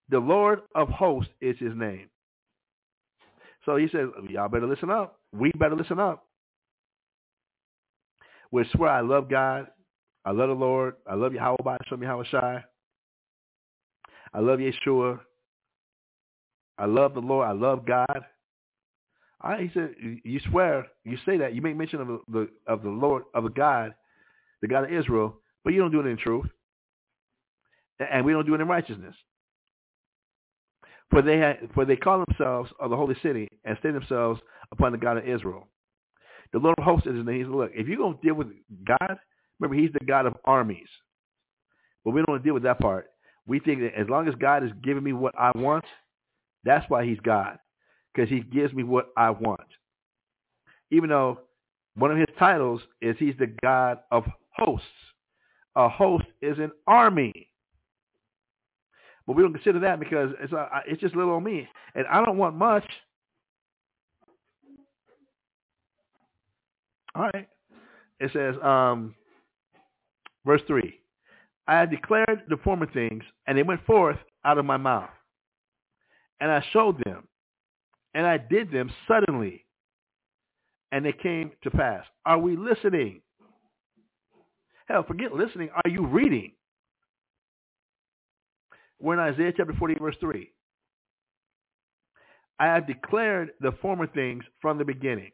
The Lord of hosts is his name. So he says, y'all better listen up. We better listen up. We swear I love God. I love the Lord. I love Yahweh how shy. I love Yeshua. I love the Lord. I love God. I, he said, you swear, you say that, you make mention of the of the Lord of the God, the God of Israel, but you don't do it in truth, and we don't do it in righteousness. For they for they call themselves of the holy city and stay themselves upon the God of Israel. The Lord of hosts is his name. He said, look, if you're going to deal with God, remember he's the God of armies. But we don't want to deal with that part. We think that as long as God is giving me what I want, that's why he's God. Because he gives me what I want. Even though one of his titles is he's the God of hosts. A host is an army. But we don't consider that because it's uh, it's just little on me, and I don't want much. All right. It says, um, verse 3, I have declared the former things, and they went forth out of my mouth. And I showed them, and I did them suddenly, and they came to pass. Are we listening? Hell, forget listening. Are you reading? We're in Isaiah chapter 48, verse 3. I have declared the former things from the beginning,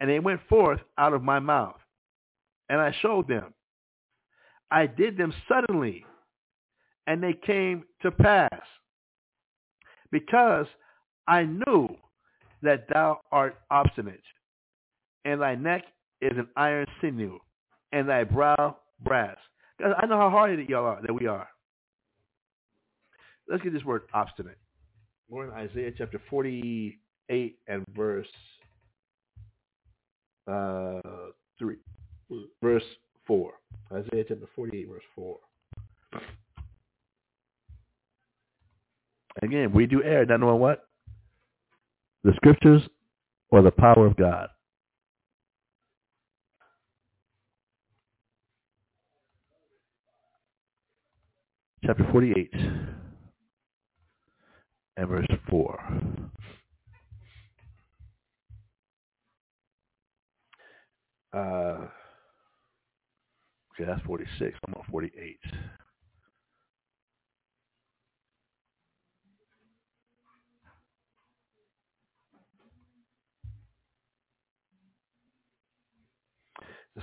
and they went forth out of my mouth, and I showed them. I did them suddenly, and they came to pass, because I knew that thou art obstinate, and thy neck is an iron sinew, and thy brow brass. I know how hard y'all are, that we are. Let's get this word obstinate. We're in Isaiah chapter 48 and verse uh, 3. Verse 4. Isaiah chapter 48, verse 4. Again, we do err, not knowing what? The scriptures or the power of God. Chapter 48 and verse 4. Uh, okay, that's 46. I'm on 48.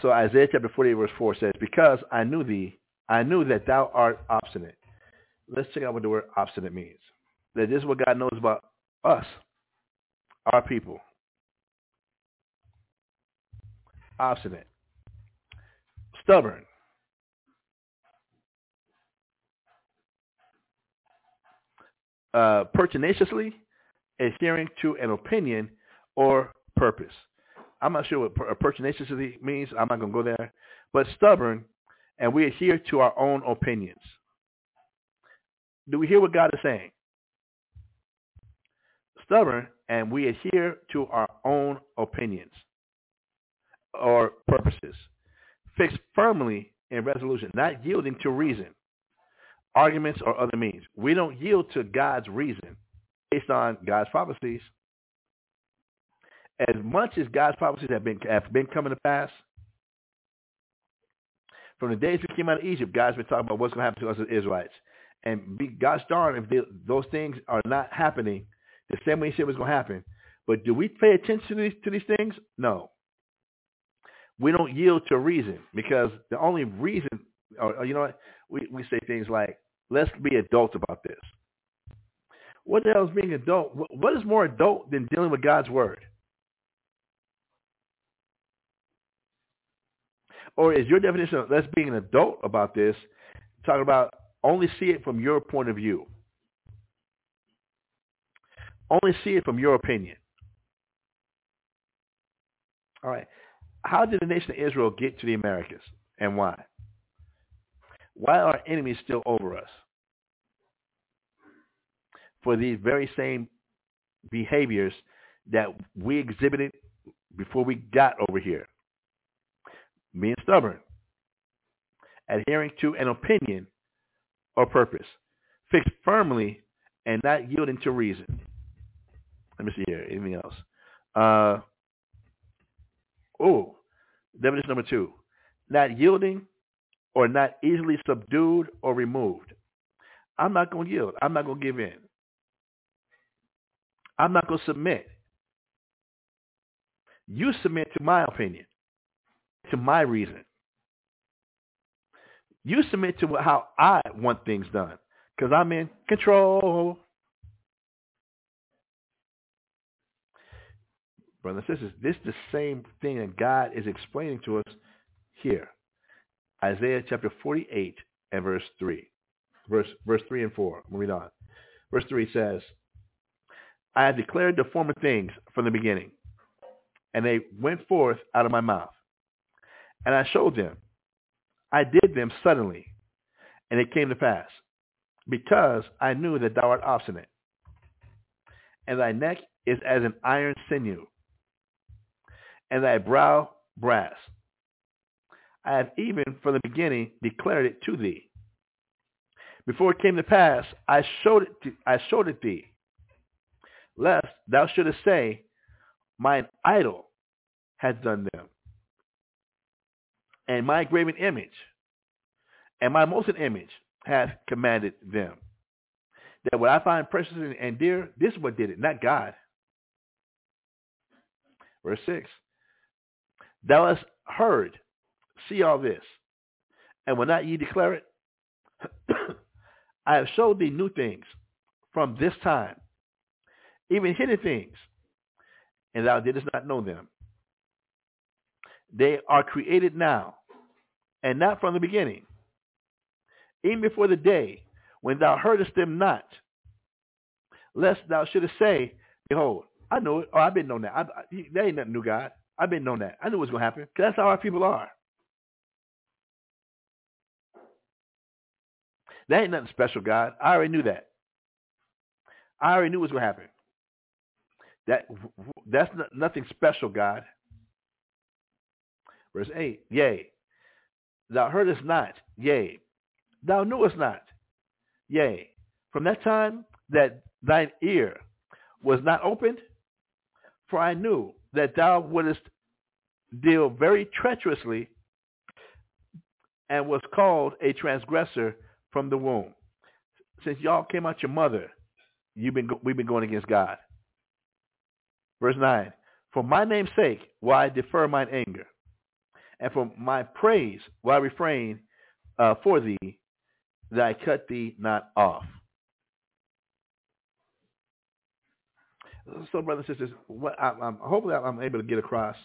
So Isaiah chapter 48 verse 4 says, Because I knew thee, I knew that thou art obstinate. Let's check out what the word obstinate means. That this is what God knows about us, our people. Obstinate. Stubborn. Uh, pertinaciously adhering to an opinion or purpose. I'm not sure what per- means. I'm not going to go there. But stubborn, and we adhere to our own opinions. Do we hear what God is saying? Stubborn, and we adhere to our own opinions or purposes. Fixed firmly in resolution, not yielding to reason, arguments, or other means. We don't yield to God's reason based on God's prophecies. As much as God's prophecies have been have been coming to pass, from the days we came out of Egypt, God's been talking about what's going to happen to us as Israelites. And be, gosh darn, if they, those things are not happening the same way he said was going to happen. But do we pay attention to these, to these things? No. We don't yield to reason because the only reason, or, or you know what, we, we say things like, let's be adults about this. What the hell is being adult? What is more adult than dealing with God's word? Or is your definition of let's be an adult about this talking about only see it from your point of view? Only see it from your opinion. All right. How did the nation of Israel get to the Americas and why? Why are enemies still over us? For these very same behaviors that we exhibited before we got over here. Being stubborn, adhering to an opinion or purpose, fixed firmly and not yielding to reason. Let me see here. Anything else? Uh, oh, definition number two. Not yielding or not easily subdued or removed. I'm not going to yield. I'm not going to give in. I'm not going to submit. You submit to my opinion, to my reason. You submit to how I want things done because I'm in control. Brothers and sisters, this is the same thing that God is explaining to us here. Isaiah chapter 48 and verse 3. Verse, verse 3 and 4. We'll read on. Verse 3 says, I have declared the former things from the beginning, and they went forth out of my mouth. And I showed them. I did them suddenly, and it came to pass, because I knew that thou art obstinate, and thy neck is as an iron sinew, and thy brow brass. I have even from the beginning declared it to thee. Before it came to pass, I showed it, to, I showed it thee, lest thou shouldest say, mine idol hath done them, and my graven image, and my molten image hath commanded them. That what I find precious and dear, this is what did it, not God. Verse 6. Thou hast heard, see all this, and will not ye declare it? I have showed thee new things from this time, even hidden things, and thou didst not know them. They are created now, and not from the beginning, even before the day when thou heardest them not, lest thou shouldest say, Behold, I know it, or I've been known that. I, I, there ain't nothing new, God. I've been known that. I knew what's going to happen, because that's how our people are. That ain't nothing special, God. I already knew that. I already knew what was going to happen. That that's not, nothing special, God. Verse eight. Yea, thou heardest not. Yea, thou knewest not. Yea, from that time that thine ear was not opened, for I knew that thou wouldest deal very treacherously and was called a transgressor from the womb. Since y'all came out your mother, you've been we've been going against God. Verse 9, For my name's sake will I defer mine anger, And for my praise will I refrain uh, for thee, that I cut thee not off. So, brothers and sisters, what I, I'm, hopefully I'm able to get across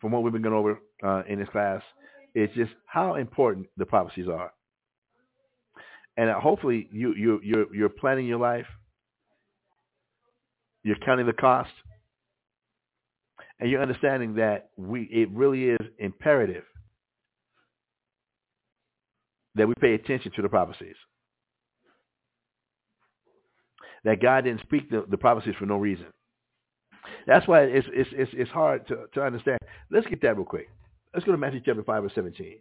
from what we've been going over uh, in this class is just how important the prophecies are. And uh, hopefully you, you, you're, you're planning your life. You're counting the cost. And you're understanding that we, it really is imperative that we pay attention to the prophecies. That God didn't speak the, the prophecies for no reason. That's why it's, it's, it's, it's hard to, to understand. Let's get that real quick. Let's go to Matthew chapter 5 verse 17.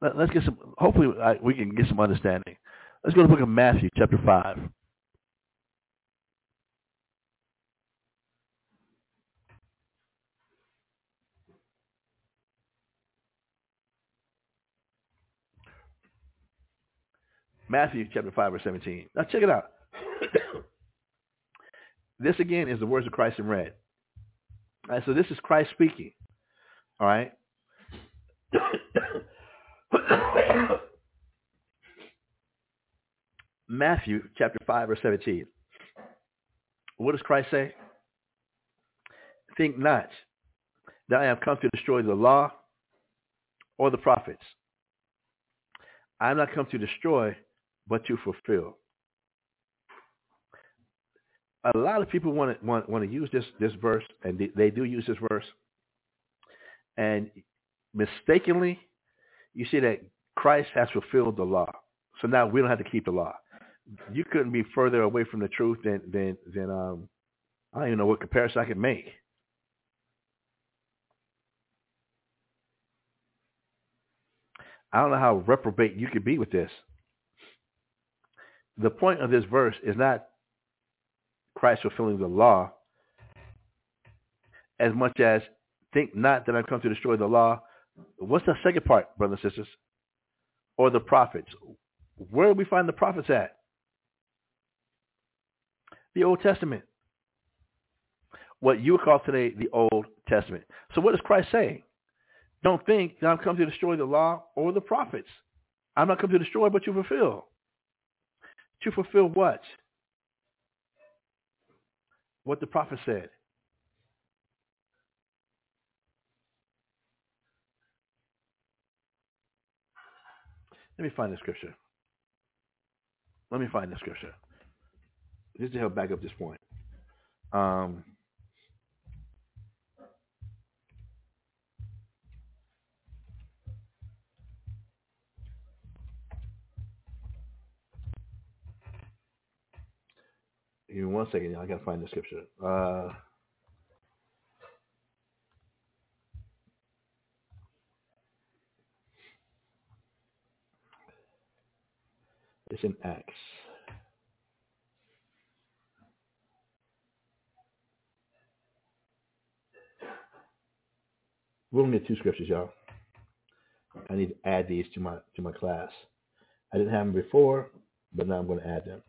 Let, us get some, hopefully we can get some understanding. Let's go to the book of Matthew chapter 5. Matthew chapter 5 verse 17. Now check it out. this again is the words of Christ in red. All right, so this is Christ speaking. All right. Matthew chapter 5 verse 17. What does Christ say? Think not that I have come to destroy the law or the prophets. I am not come to destroy, but to fulfill. A lot of people want to want, want to use this this verse, and they, they do use this verse, and mistakenly, you see that Christ has fulfilled the law. So now we don't have to keep the law. You couldn't be further away from the truth than than than um I don't even know what comparison I can make. I don't know how reprobate you could be with this the point of this verse is not Christ fulfilling the law as much as think not that I've come to destroy the law. What's the second part, brothers and sisters? Or the prophets. Where do we find the prophets at? The Old Testament. What you would call today the Old Testament. So what is Christ saying? Don't think that I've come to destroy the law or the prophets. I'm not come to destroy, but to fulfill. To fulfill what? What the prophet said. Let me find the scripture. Let me find the scripture. Just to help back up this point. Um, Give me one second. I gotta find the scripture. Uh, it's in Acts. We're gonna get two scriptures, y'all. I need to add these to my to my class. I didn't have them before, but now I'm going to add them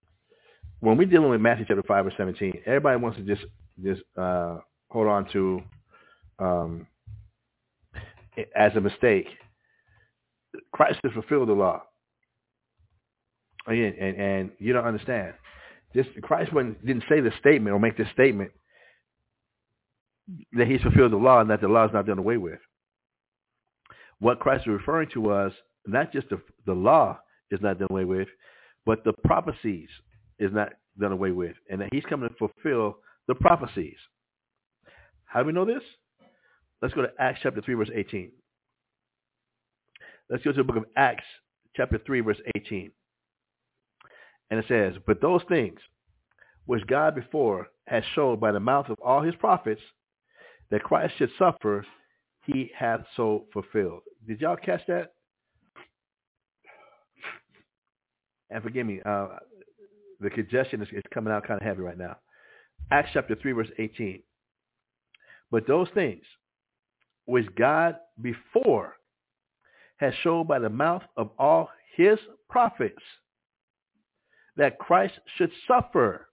when we're dealing with Matthew chapter five or seventeen, everybody wants to just just uh, hold on to um, as a mistake. Christ has fulfilled the law. Again, and, and you don't understand. Just Christ didn't say the statement or make this statement that he's fulfilled the law and that the law is not done away with. What Christ is referring to was not just the, the law is not done away with, but the prophecies is not done away with, and that he's coming to fulfill the prophecies. How do we know this? Let's go to Acts chapter 3, verse 18. Let's go to the book of Acts chapter 3, verse 18. And it says, But those things which God before had showed by the mouth of all his prophets that Christ should suffer, he hath so fulfilled. Did y'all catch that? And forgive me, uh, the congestion is, is coming out kind of heavy right now. Acts chapter 3, verse 18. But those things which God before has showed by the mouth of all his prophets that Christ should suffer,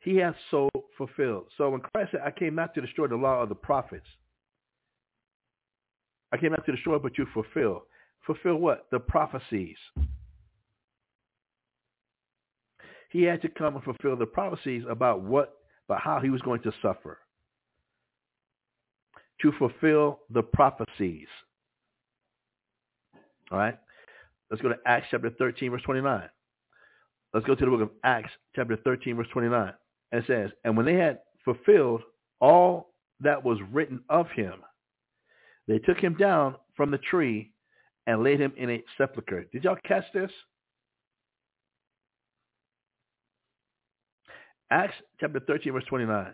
he hath so fulfilled. So when Christ said, I came not to destroy the law of the prophets, I came not to destroy, but to fulfill. Fulfill what? The prophecies. He had to come and fulfill the prophecies about what, about how he was going to suffer. To fulfill the prophecies. All right? Let's go to Acts chapter 13, verse 29. Let's go to the book of Acts chapter 13, verse 29. And it says, And when they had fulfilled all that was written of him, they took him down from the tree and laid him in a sepulchre. Did y'all catch this? Acts chapter 13, verse 29.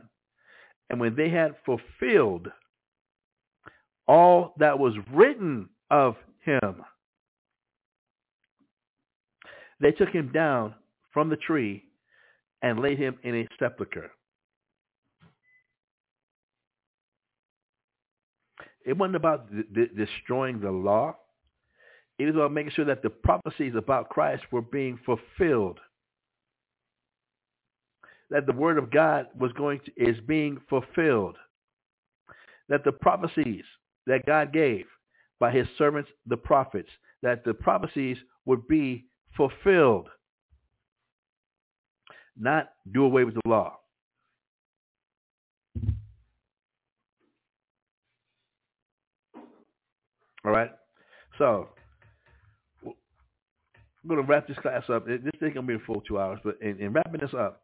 And when they had fulfilled all that was written of him, they took him down from the tree and laid him in a sepulchre. It wasn't about destroying the law. It was about making sure that the prophecies about Christ were being fulfilled. That the word of God was going to is being fulfilled. That the prophecies that God gave by his servants, the prophets, that the prophecies would be fulfilled. Not do away with the law. All right. So I'm going to wrap this class up. This thing going to be a full two hours, but in, in wrapping this up,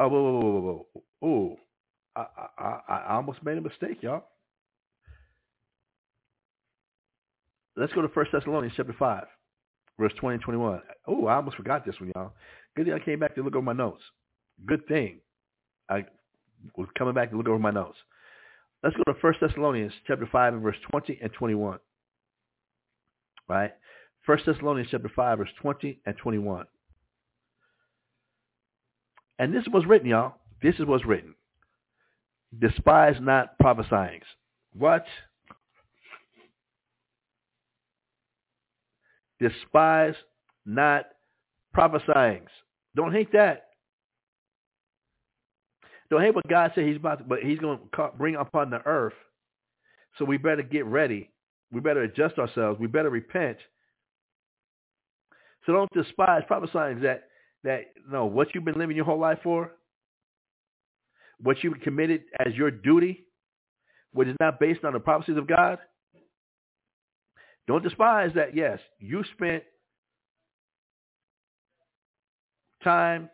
oh, whoa, whoa, whoa, whoa, I, I I almost made a mistake, y'all. Let's go to First Thessalonians chapter 5, verse 20 and 21. Oh, I almost forgot this one, y'all. Good thing I came back to look over my notes. Good thing I was coming back to look over my notes. Let's go to First Thessalonians chapter 5 and verse 20 and 21. Right? First Thessalonians chapter 5, verse 20 and 21. And this was written, y'all. This is what's written. Despise not prophesying. What? Despise not prophesying. Don't hate that. Don't hate what God said He's about to, but He's going to bring upon the earth. So we better get ready. We better adjust ourselves. We better repent. So don't despise prophesying that that no what you've been living your whole life for, what you've committed as your duty, which is not based on the prophecies of God. Don't despise that. Yes, you spent time,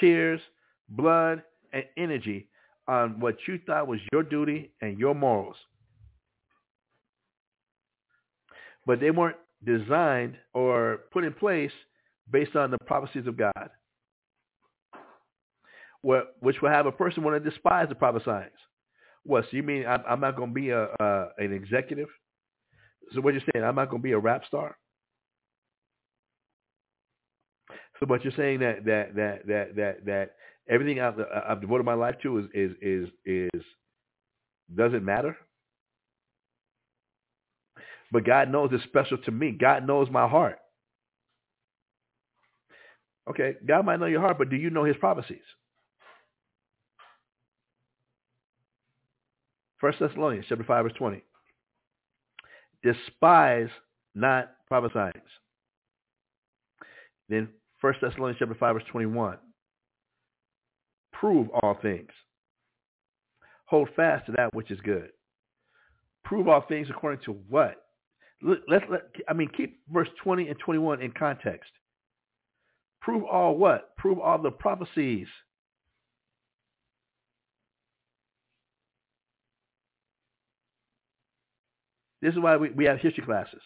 tears, blood, and energy on what you thought was your duty and your morals. But they weren't designed or put in place based on the prophecies of God, which will have a person want to despise the prophecies. What? So you mean I'm, not going to be a, a an executive? So what you're saying? I'm not going to be a rap star? So, what you're saying that that that that that that everything I've, I've devoted my life to is is is is doesn't matter. But God knows it's special to me. God knows my heart. Okay, God might know your heart, but do you know his prophecies? First Thessalonians chapter 5, verse 20. Despise not prophesying. Then First Thessalonians chapter 5, verse 21. Prove all things. Hold fast to that which is good. Prove all things according to what? Let's let I mean keep verse 20 and 21 in context. Prove all what? Prove all the prophecies. This is why we, we have history classes.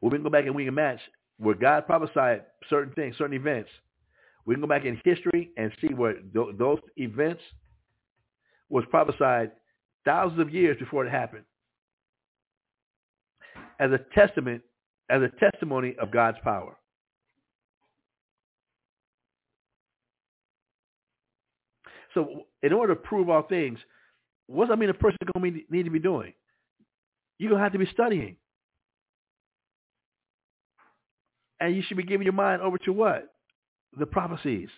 When we can go back and we can match where God prophesied certain things, certain events. We can go back in history and see where th- those events was prophesied thousands of years before it happened as a testament, as a testimony of God's power. So in order to prove all things, what does that mean a person going to need to be doing? You're going to have to be studying. And you should be giving your mind over to what? The prophecies.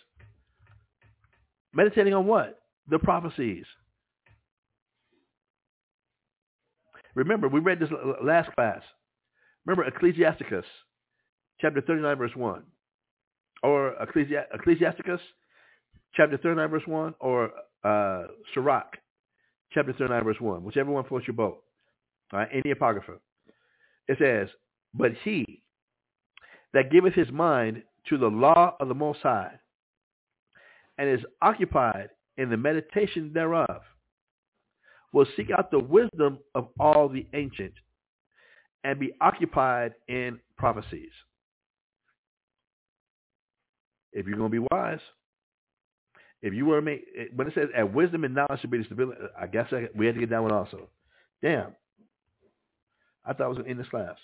Meditating on what? The prophecies. Remember, we read this last class. Remember Ecclesiasticus, chapter 39, verse 1. Or Ecclesi- Ecclesiasticus, chapter 39, verse 1. Or uh, Sirach, chapter 39, verse 1. Whichever one floats your boat. Any apocrypha. It says, But he that giveth his mind to the law of the Most High, and is occupied in the meditation thereof, will seek out the wisdom of all the ancient, and be occupied in prophecies. If you're going to be wise, if you were to make, when it says, and wisdom and knowledge should be the stability, I guess I, we had to get that one also. Damn. I thought I was going to end this class.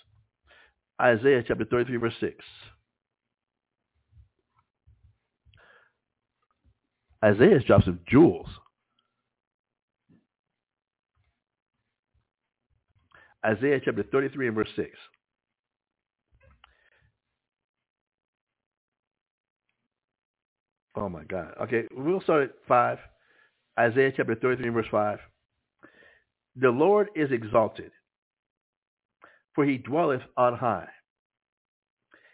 Isaiah chapter 33, verse 6. Isaiah drops some jewels. Isaiah chapter 33 and verse 6. Oh my God. Okay, we'll start at 5. Isaiah chapter 33 verse 5. The Lord is exalted, for he dwelleth on high.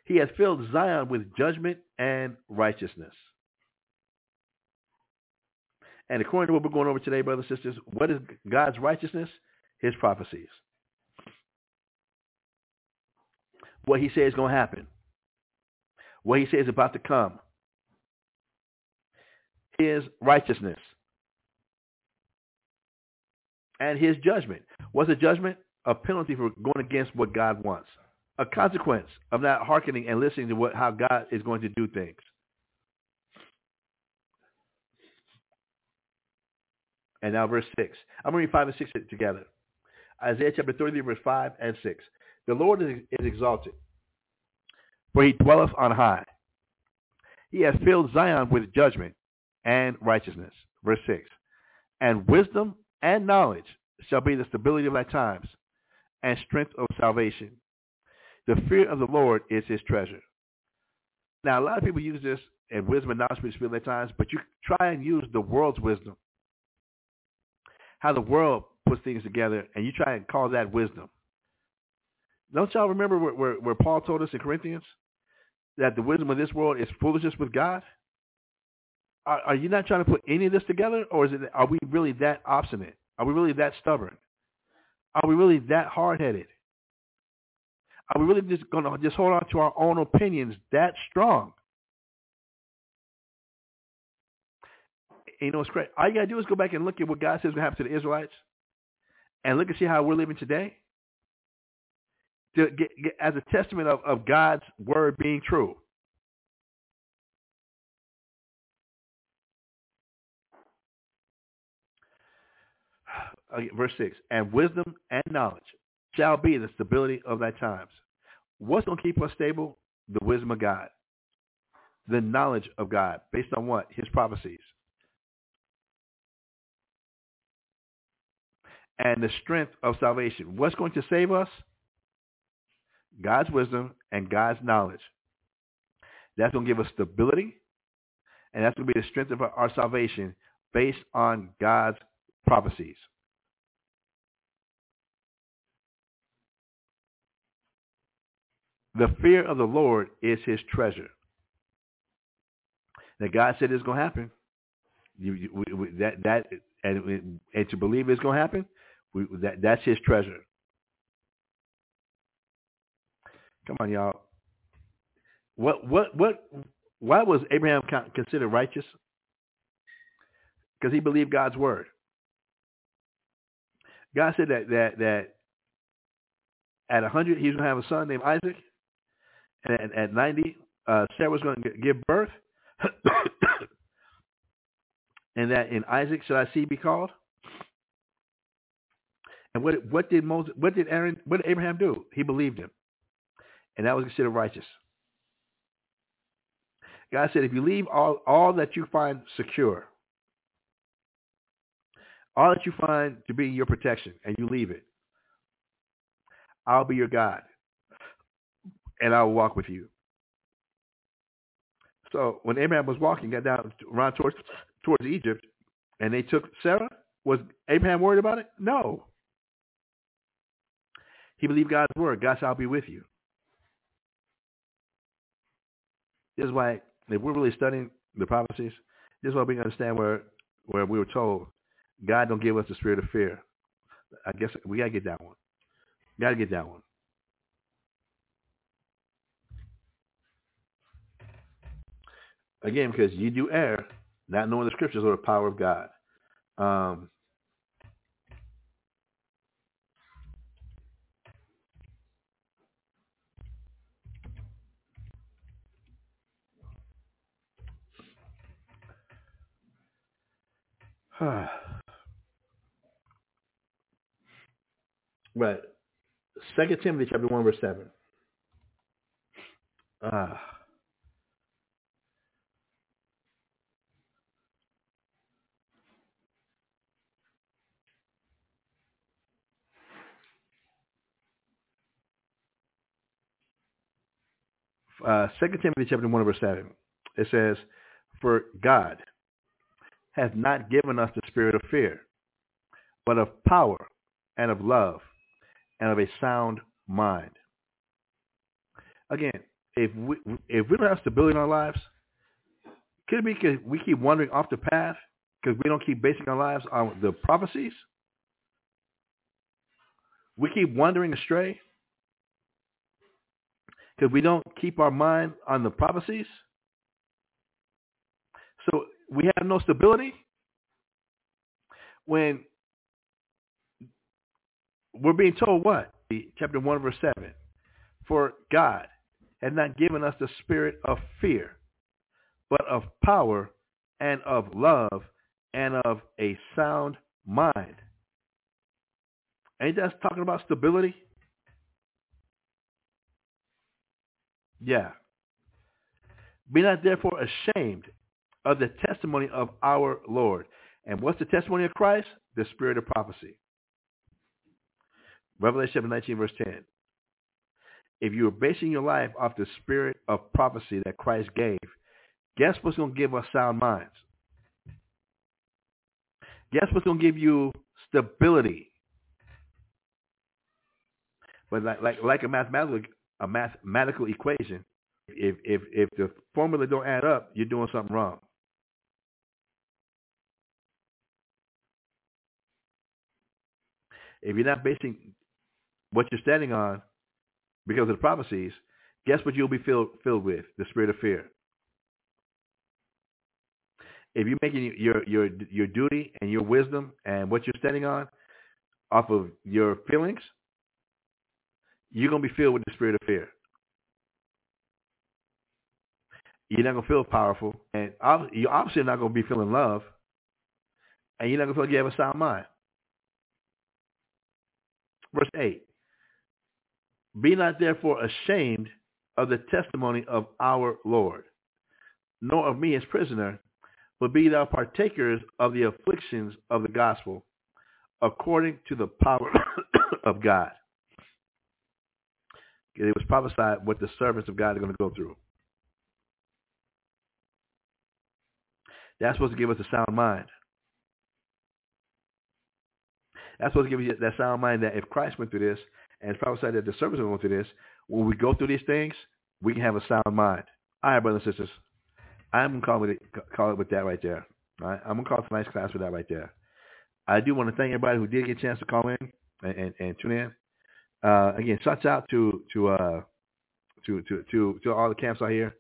He hath filled Zion with judgment and righteousness. And according to what we're going over today, brothers and sisters, what is God's righteousness? His prophecies. What he says is going to happen. What he says is about to come. His righteousness. And his judgment. What's a judgment? A penalty for going against what God wants. A consequence of not hearkening and listening to what how God is going to do things. And now verse 6. I'm going to read 5 and 6 together. Isaiah chapter 33, verse 5 and 6. The Lord is, is exalted, for he dwelleth on high. He hath filled Zion with judgment and righteousness. Verse 6. And wisdom and knowledge shall be the stability of thy times, and strength of salvation. The fear of the Lord is his treasure. Now, a lot of people use this, and wisdom and knowledge of thy times, but you try and use the world's wisdom how the world puts things together, and you try and call that wisdom. Don't y'all remember where, where, where, Paul told us in Corinthians that the wisdom of this world is foolishness with God? Are, are you not trying to put any of this together, or is it? Are we really that obstinate? Are we really that stubborn? Are we really that hard-headed? Are we really just going to just hold on to our own opinions that strong? you know, it's great. All you got to do is go back and look at what God says going to happen to the Israelites and look and see how we're living today to get, get, as a testament of, of God's word being true. Uh, verse 6, and wisdom and knowledge shall be the stability of thy times. What's going to keep us stable? The wisdom of God. The knowledge of God based on what? His prophecies. and the strength of salvation. What's going to save us? God's wisdom and God's knowledge. That's going to give us stability, and that's going to be the strength of our salvation based on God's prophecies. The fear of the Lord is his treasure. That God said it's going to happen. You, you, that that and, and to believe it's going to happen, we, that, that's his treasure. Come on, y'all. What, what, what, why was Abraham considered righteous? Because he believed God's word. God said that, that, that at 100, he was going to have a son named Isaac. And at 90, uh, Sarah was going to give birth. and that in Isaac shall I see be called? And what what did Moses what did Aaron what did Abraham do? He believed him. And that was considered righteous. God said, if you leave all, all that you find secure, all that you find to be your protection, and you leave it, I'll be your God. And I will walk with you. So when Abraham was walking, got down around towards towards Egypt, and they took Sarah, was Abraham worried about it? No. He believed God's word. God said, "I'll be with you." This is why, if we're really studying the prophecies, this is why we understand where where we were told God don't give us the spirit of fear. I guess we gotta get that one. Gotta get that one. Again, because you do err, not knowing the scriptures or the power of God. Um, right. Second Timothy chapter one verse seven. Ah. uh, Uh, 2 Timothy chapter 1 verse 7. It says, For God hath not given us the spirit of fear, but of power and of love and of a sound mind. Again, if we if we don't have stability in our lives, could it be because we keep wandering off the path because we don't keep basing our lives on the prophecies? We keep wandering astray because we don't keep our mind on the prophecies. So we have no stability when we're being told what? Chapter 1, verse 7. For God had not given us the spirit of fear, but of power and of love and of a sound mind. Ain't that talking about stability? Yeah. Be not therefore ashamed of the testimony of our Lord. And what's the testimony of Christ? The spirit of prophecy. Revelation 19, verse 10. If you are basing your life off the spirit of prophecy that Christ gave, guess what's going to give us sound minds? Guess what's going to give you stability? But like, like, like a mathematical a mathematical equation, if if if the formula don't add up, you're doing something wrong. If you're not basing what you're standing on because of the prophecies, guess what you'll be filled filled with? The spirit of fear. If you're making your your your duty and your wisdom and what you're standing on off of your feelings, you're going to be filled with the spirit of fear. You're not going to feel powerful. And you're obviously not going to be feeling love. And you're not going to feel like you have a sound mind. Verse 8. Be not therefore ashamed of the testimony of our Lord, nor of me as prisoner, but be thou partakers of the afflictions of the gospel, according to the power of God it was prophesied what the servants of God are going to go through. That's supposed to give us a sound mind. That's supposed to give you that sound mind that if Christ went through this and it's prophesied that the servants are going through this, when we go through these things, we can have a sound mind. All right, brothers and sisters. I'm going to call it, call it with that right there. All right? I'm going to call it tonight's class with that right there. I do want to thank everybody who did get a chance to call in and, and, and tune in. Uh, again, shouts out to to uh, to to to to all the camps out here.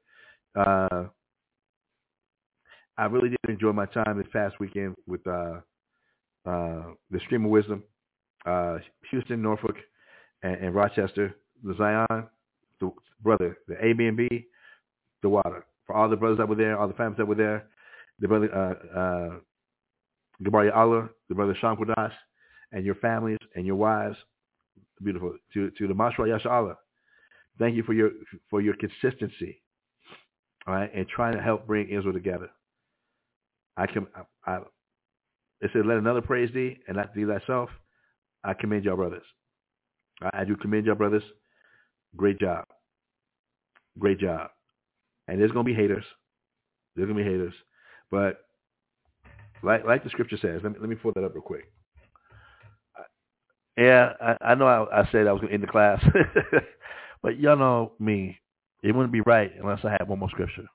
Uh, I really did enjoy my time this past weekend with uh, uh, the Stream of Wisdom, uh, Houston, Norfolk, and, and, Rochester, the Zion, the brother, the Airbnb, the water. For all the brothers that were there, all the families that were there, the brother uh, Gabaria Allah, the brother Sean Kodas, and your families and your wives, beautiful to to the Mashra Yasha Thank you for your for your consistency, all right, and trying to help bring Israel together. I can I, I it said let another praise thee and not thee thyself. I commend y'all brothers. I, I do commend y'all brothers. Great job. Great job. And there's gonna be haters. There's gonna be haters, but like like the scripture says, let me let me pull that up real quick. Yeah, I, I know I, I said I was gonna end the class, but y'all know me. It wouldn't be right unless I had one more scripture.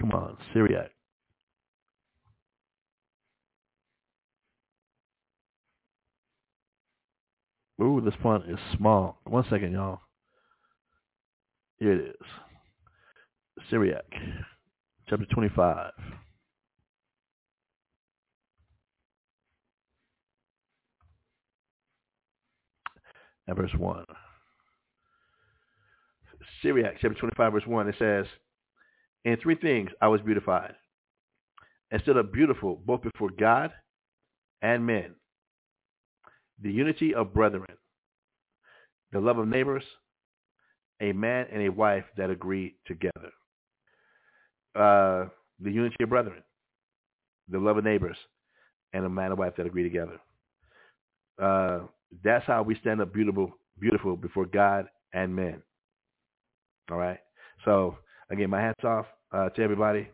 Come on, Sirach. Ooh, this font is small. One second, y'all. Here it is. Sirach, chapter 25. And verse 1. Sirach, chapter 25, verse 1, it says, In three things I was beautified, and stood up beautiful both before God and men the unity of brethren, the love of neighbors, a man and a wife that agree together. Uh, the unity of brethren, the love of neighbors, and a man and wife that agree together. Uh, that's how we stand up beautiful, beautiful before God and men. All right. So again, my hats off uh, to everybody.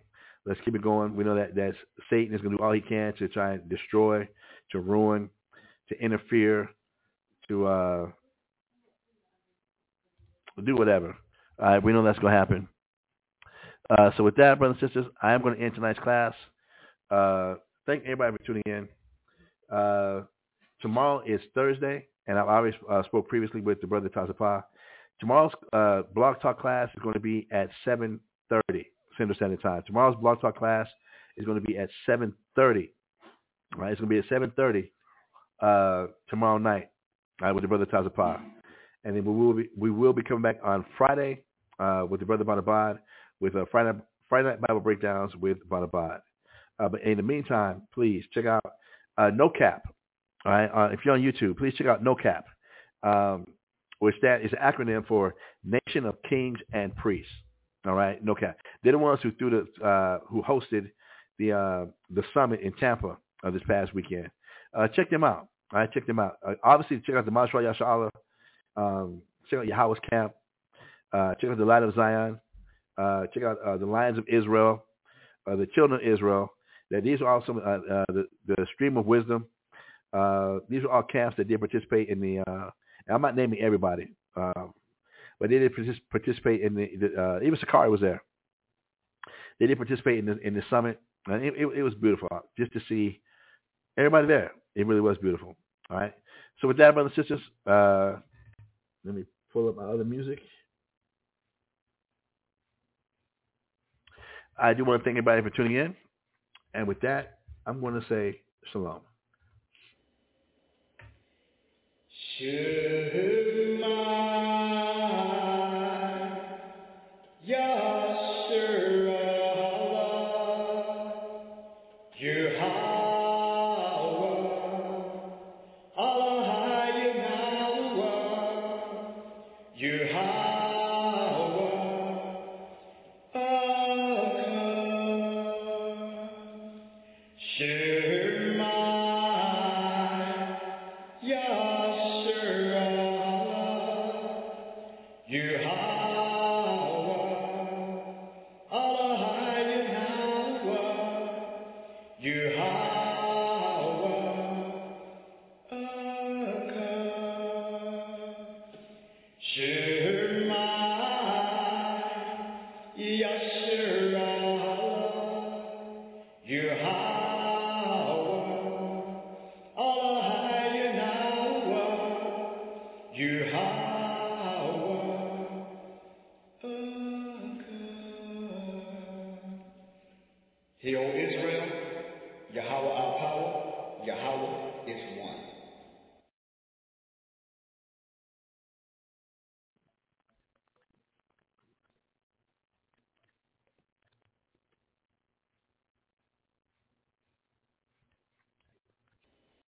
Let's keep it going. We know that that Satan is going to do all he can to try and destroy, to ruin, to interfere, to uh, do whatever. Uh, we know that's going to happen. Uh, so with that, brothers and sisters, I am going to end tonight's class. Uh, thank everybody for tuning in. Tomorrow is Thursday, and I've already uh, spoke previously with the brother Tazapa. Tomorrow's uh, blog talk class is going to be at 7.30 Central Standard Time. Tomorrow's blog talk class is going to be at 7.30. Right, it's going to be at 7.30 uh, tomorrow night uh, with the brother Tazapa. And then we will be we will be coming back on Friday uh, with the brother Bonabad with a Friday Friday night Bible breakdowns with Bonabad. Uh, but in the meantime, please check out uh, No Cap. Uh, if you're on YouTube, please check out No Cap, um, which that is an acronym for Nation of Kings and Priests. All right, No Cap. They're the ones who threw the uh, who hosted the uh, the summit in Tampa uh, this past weekend. Uh, check them out. All right, check them out. Uh, obviously, check out the Mashra Yashala. Um, check out Yahweh's Camp. Uh, check out the Light of Zion. Check out the Lions of Israel, the Children of Israel. That these are uh, the, the Stream of Wisdom. Uh, these are all camps that did participate in the. Uh, I'm not naming everybody, um, but they did participate in the. the uh, even Sakari was there. They did participate in the in the summit, and it, it, it was beautiful just to see everybody there. It really was beautiful. All right. So with that, brothers and sisters, uh, let me pull up my other music. I do want to thank everybody for tuning in. And with that, I'm going to say shalom. Hear,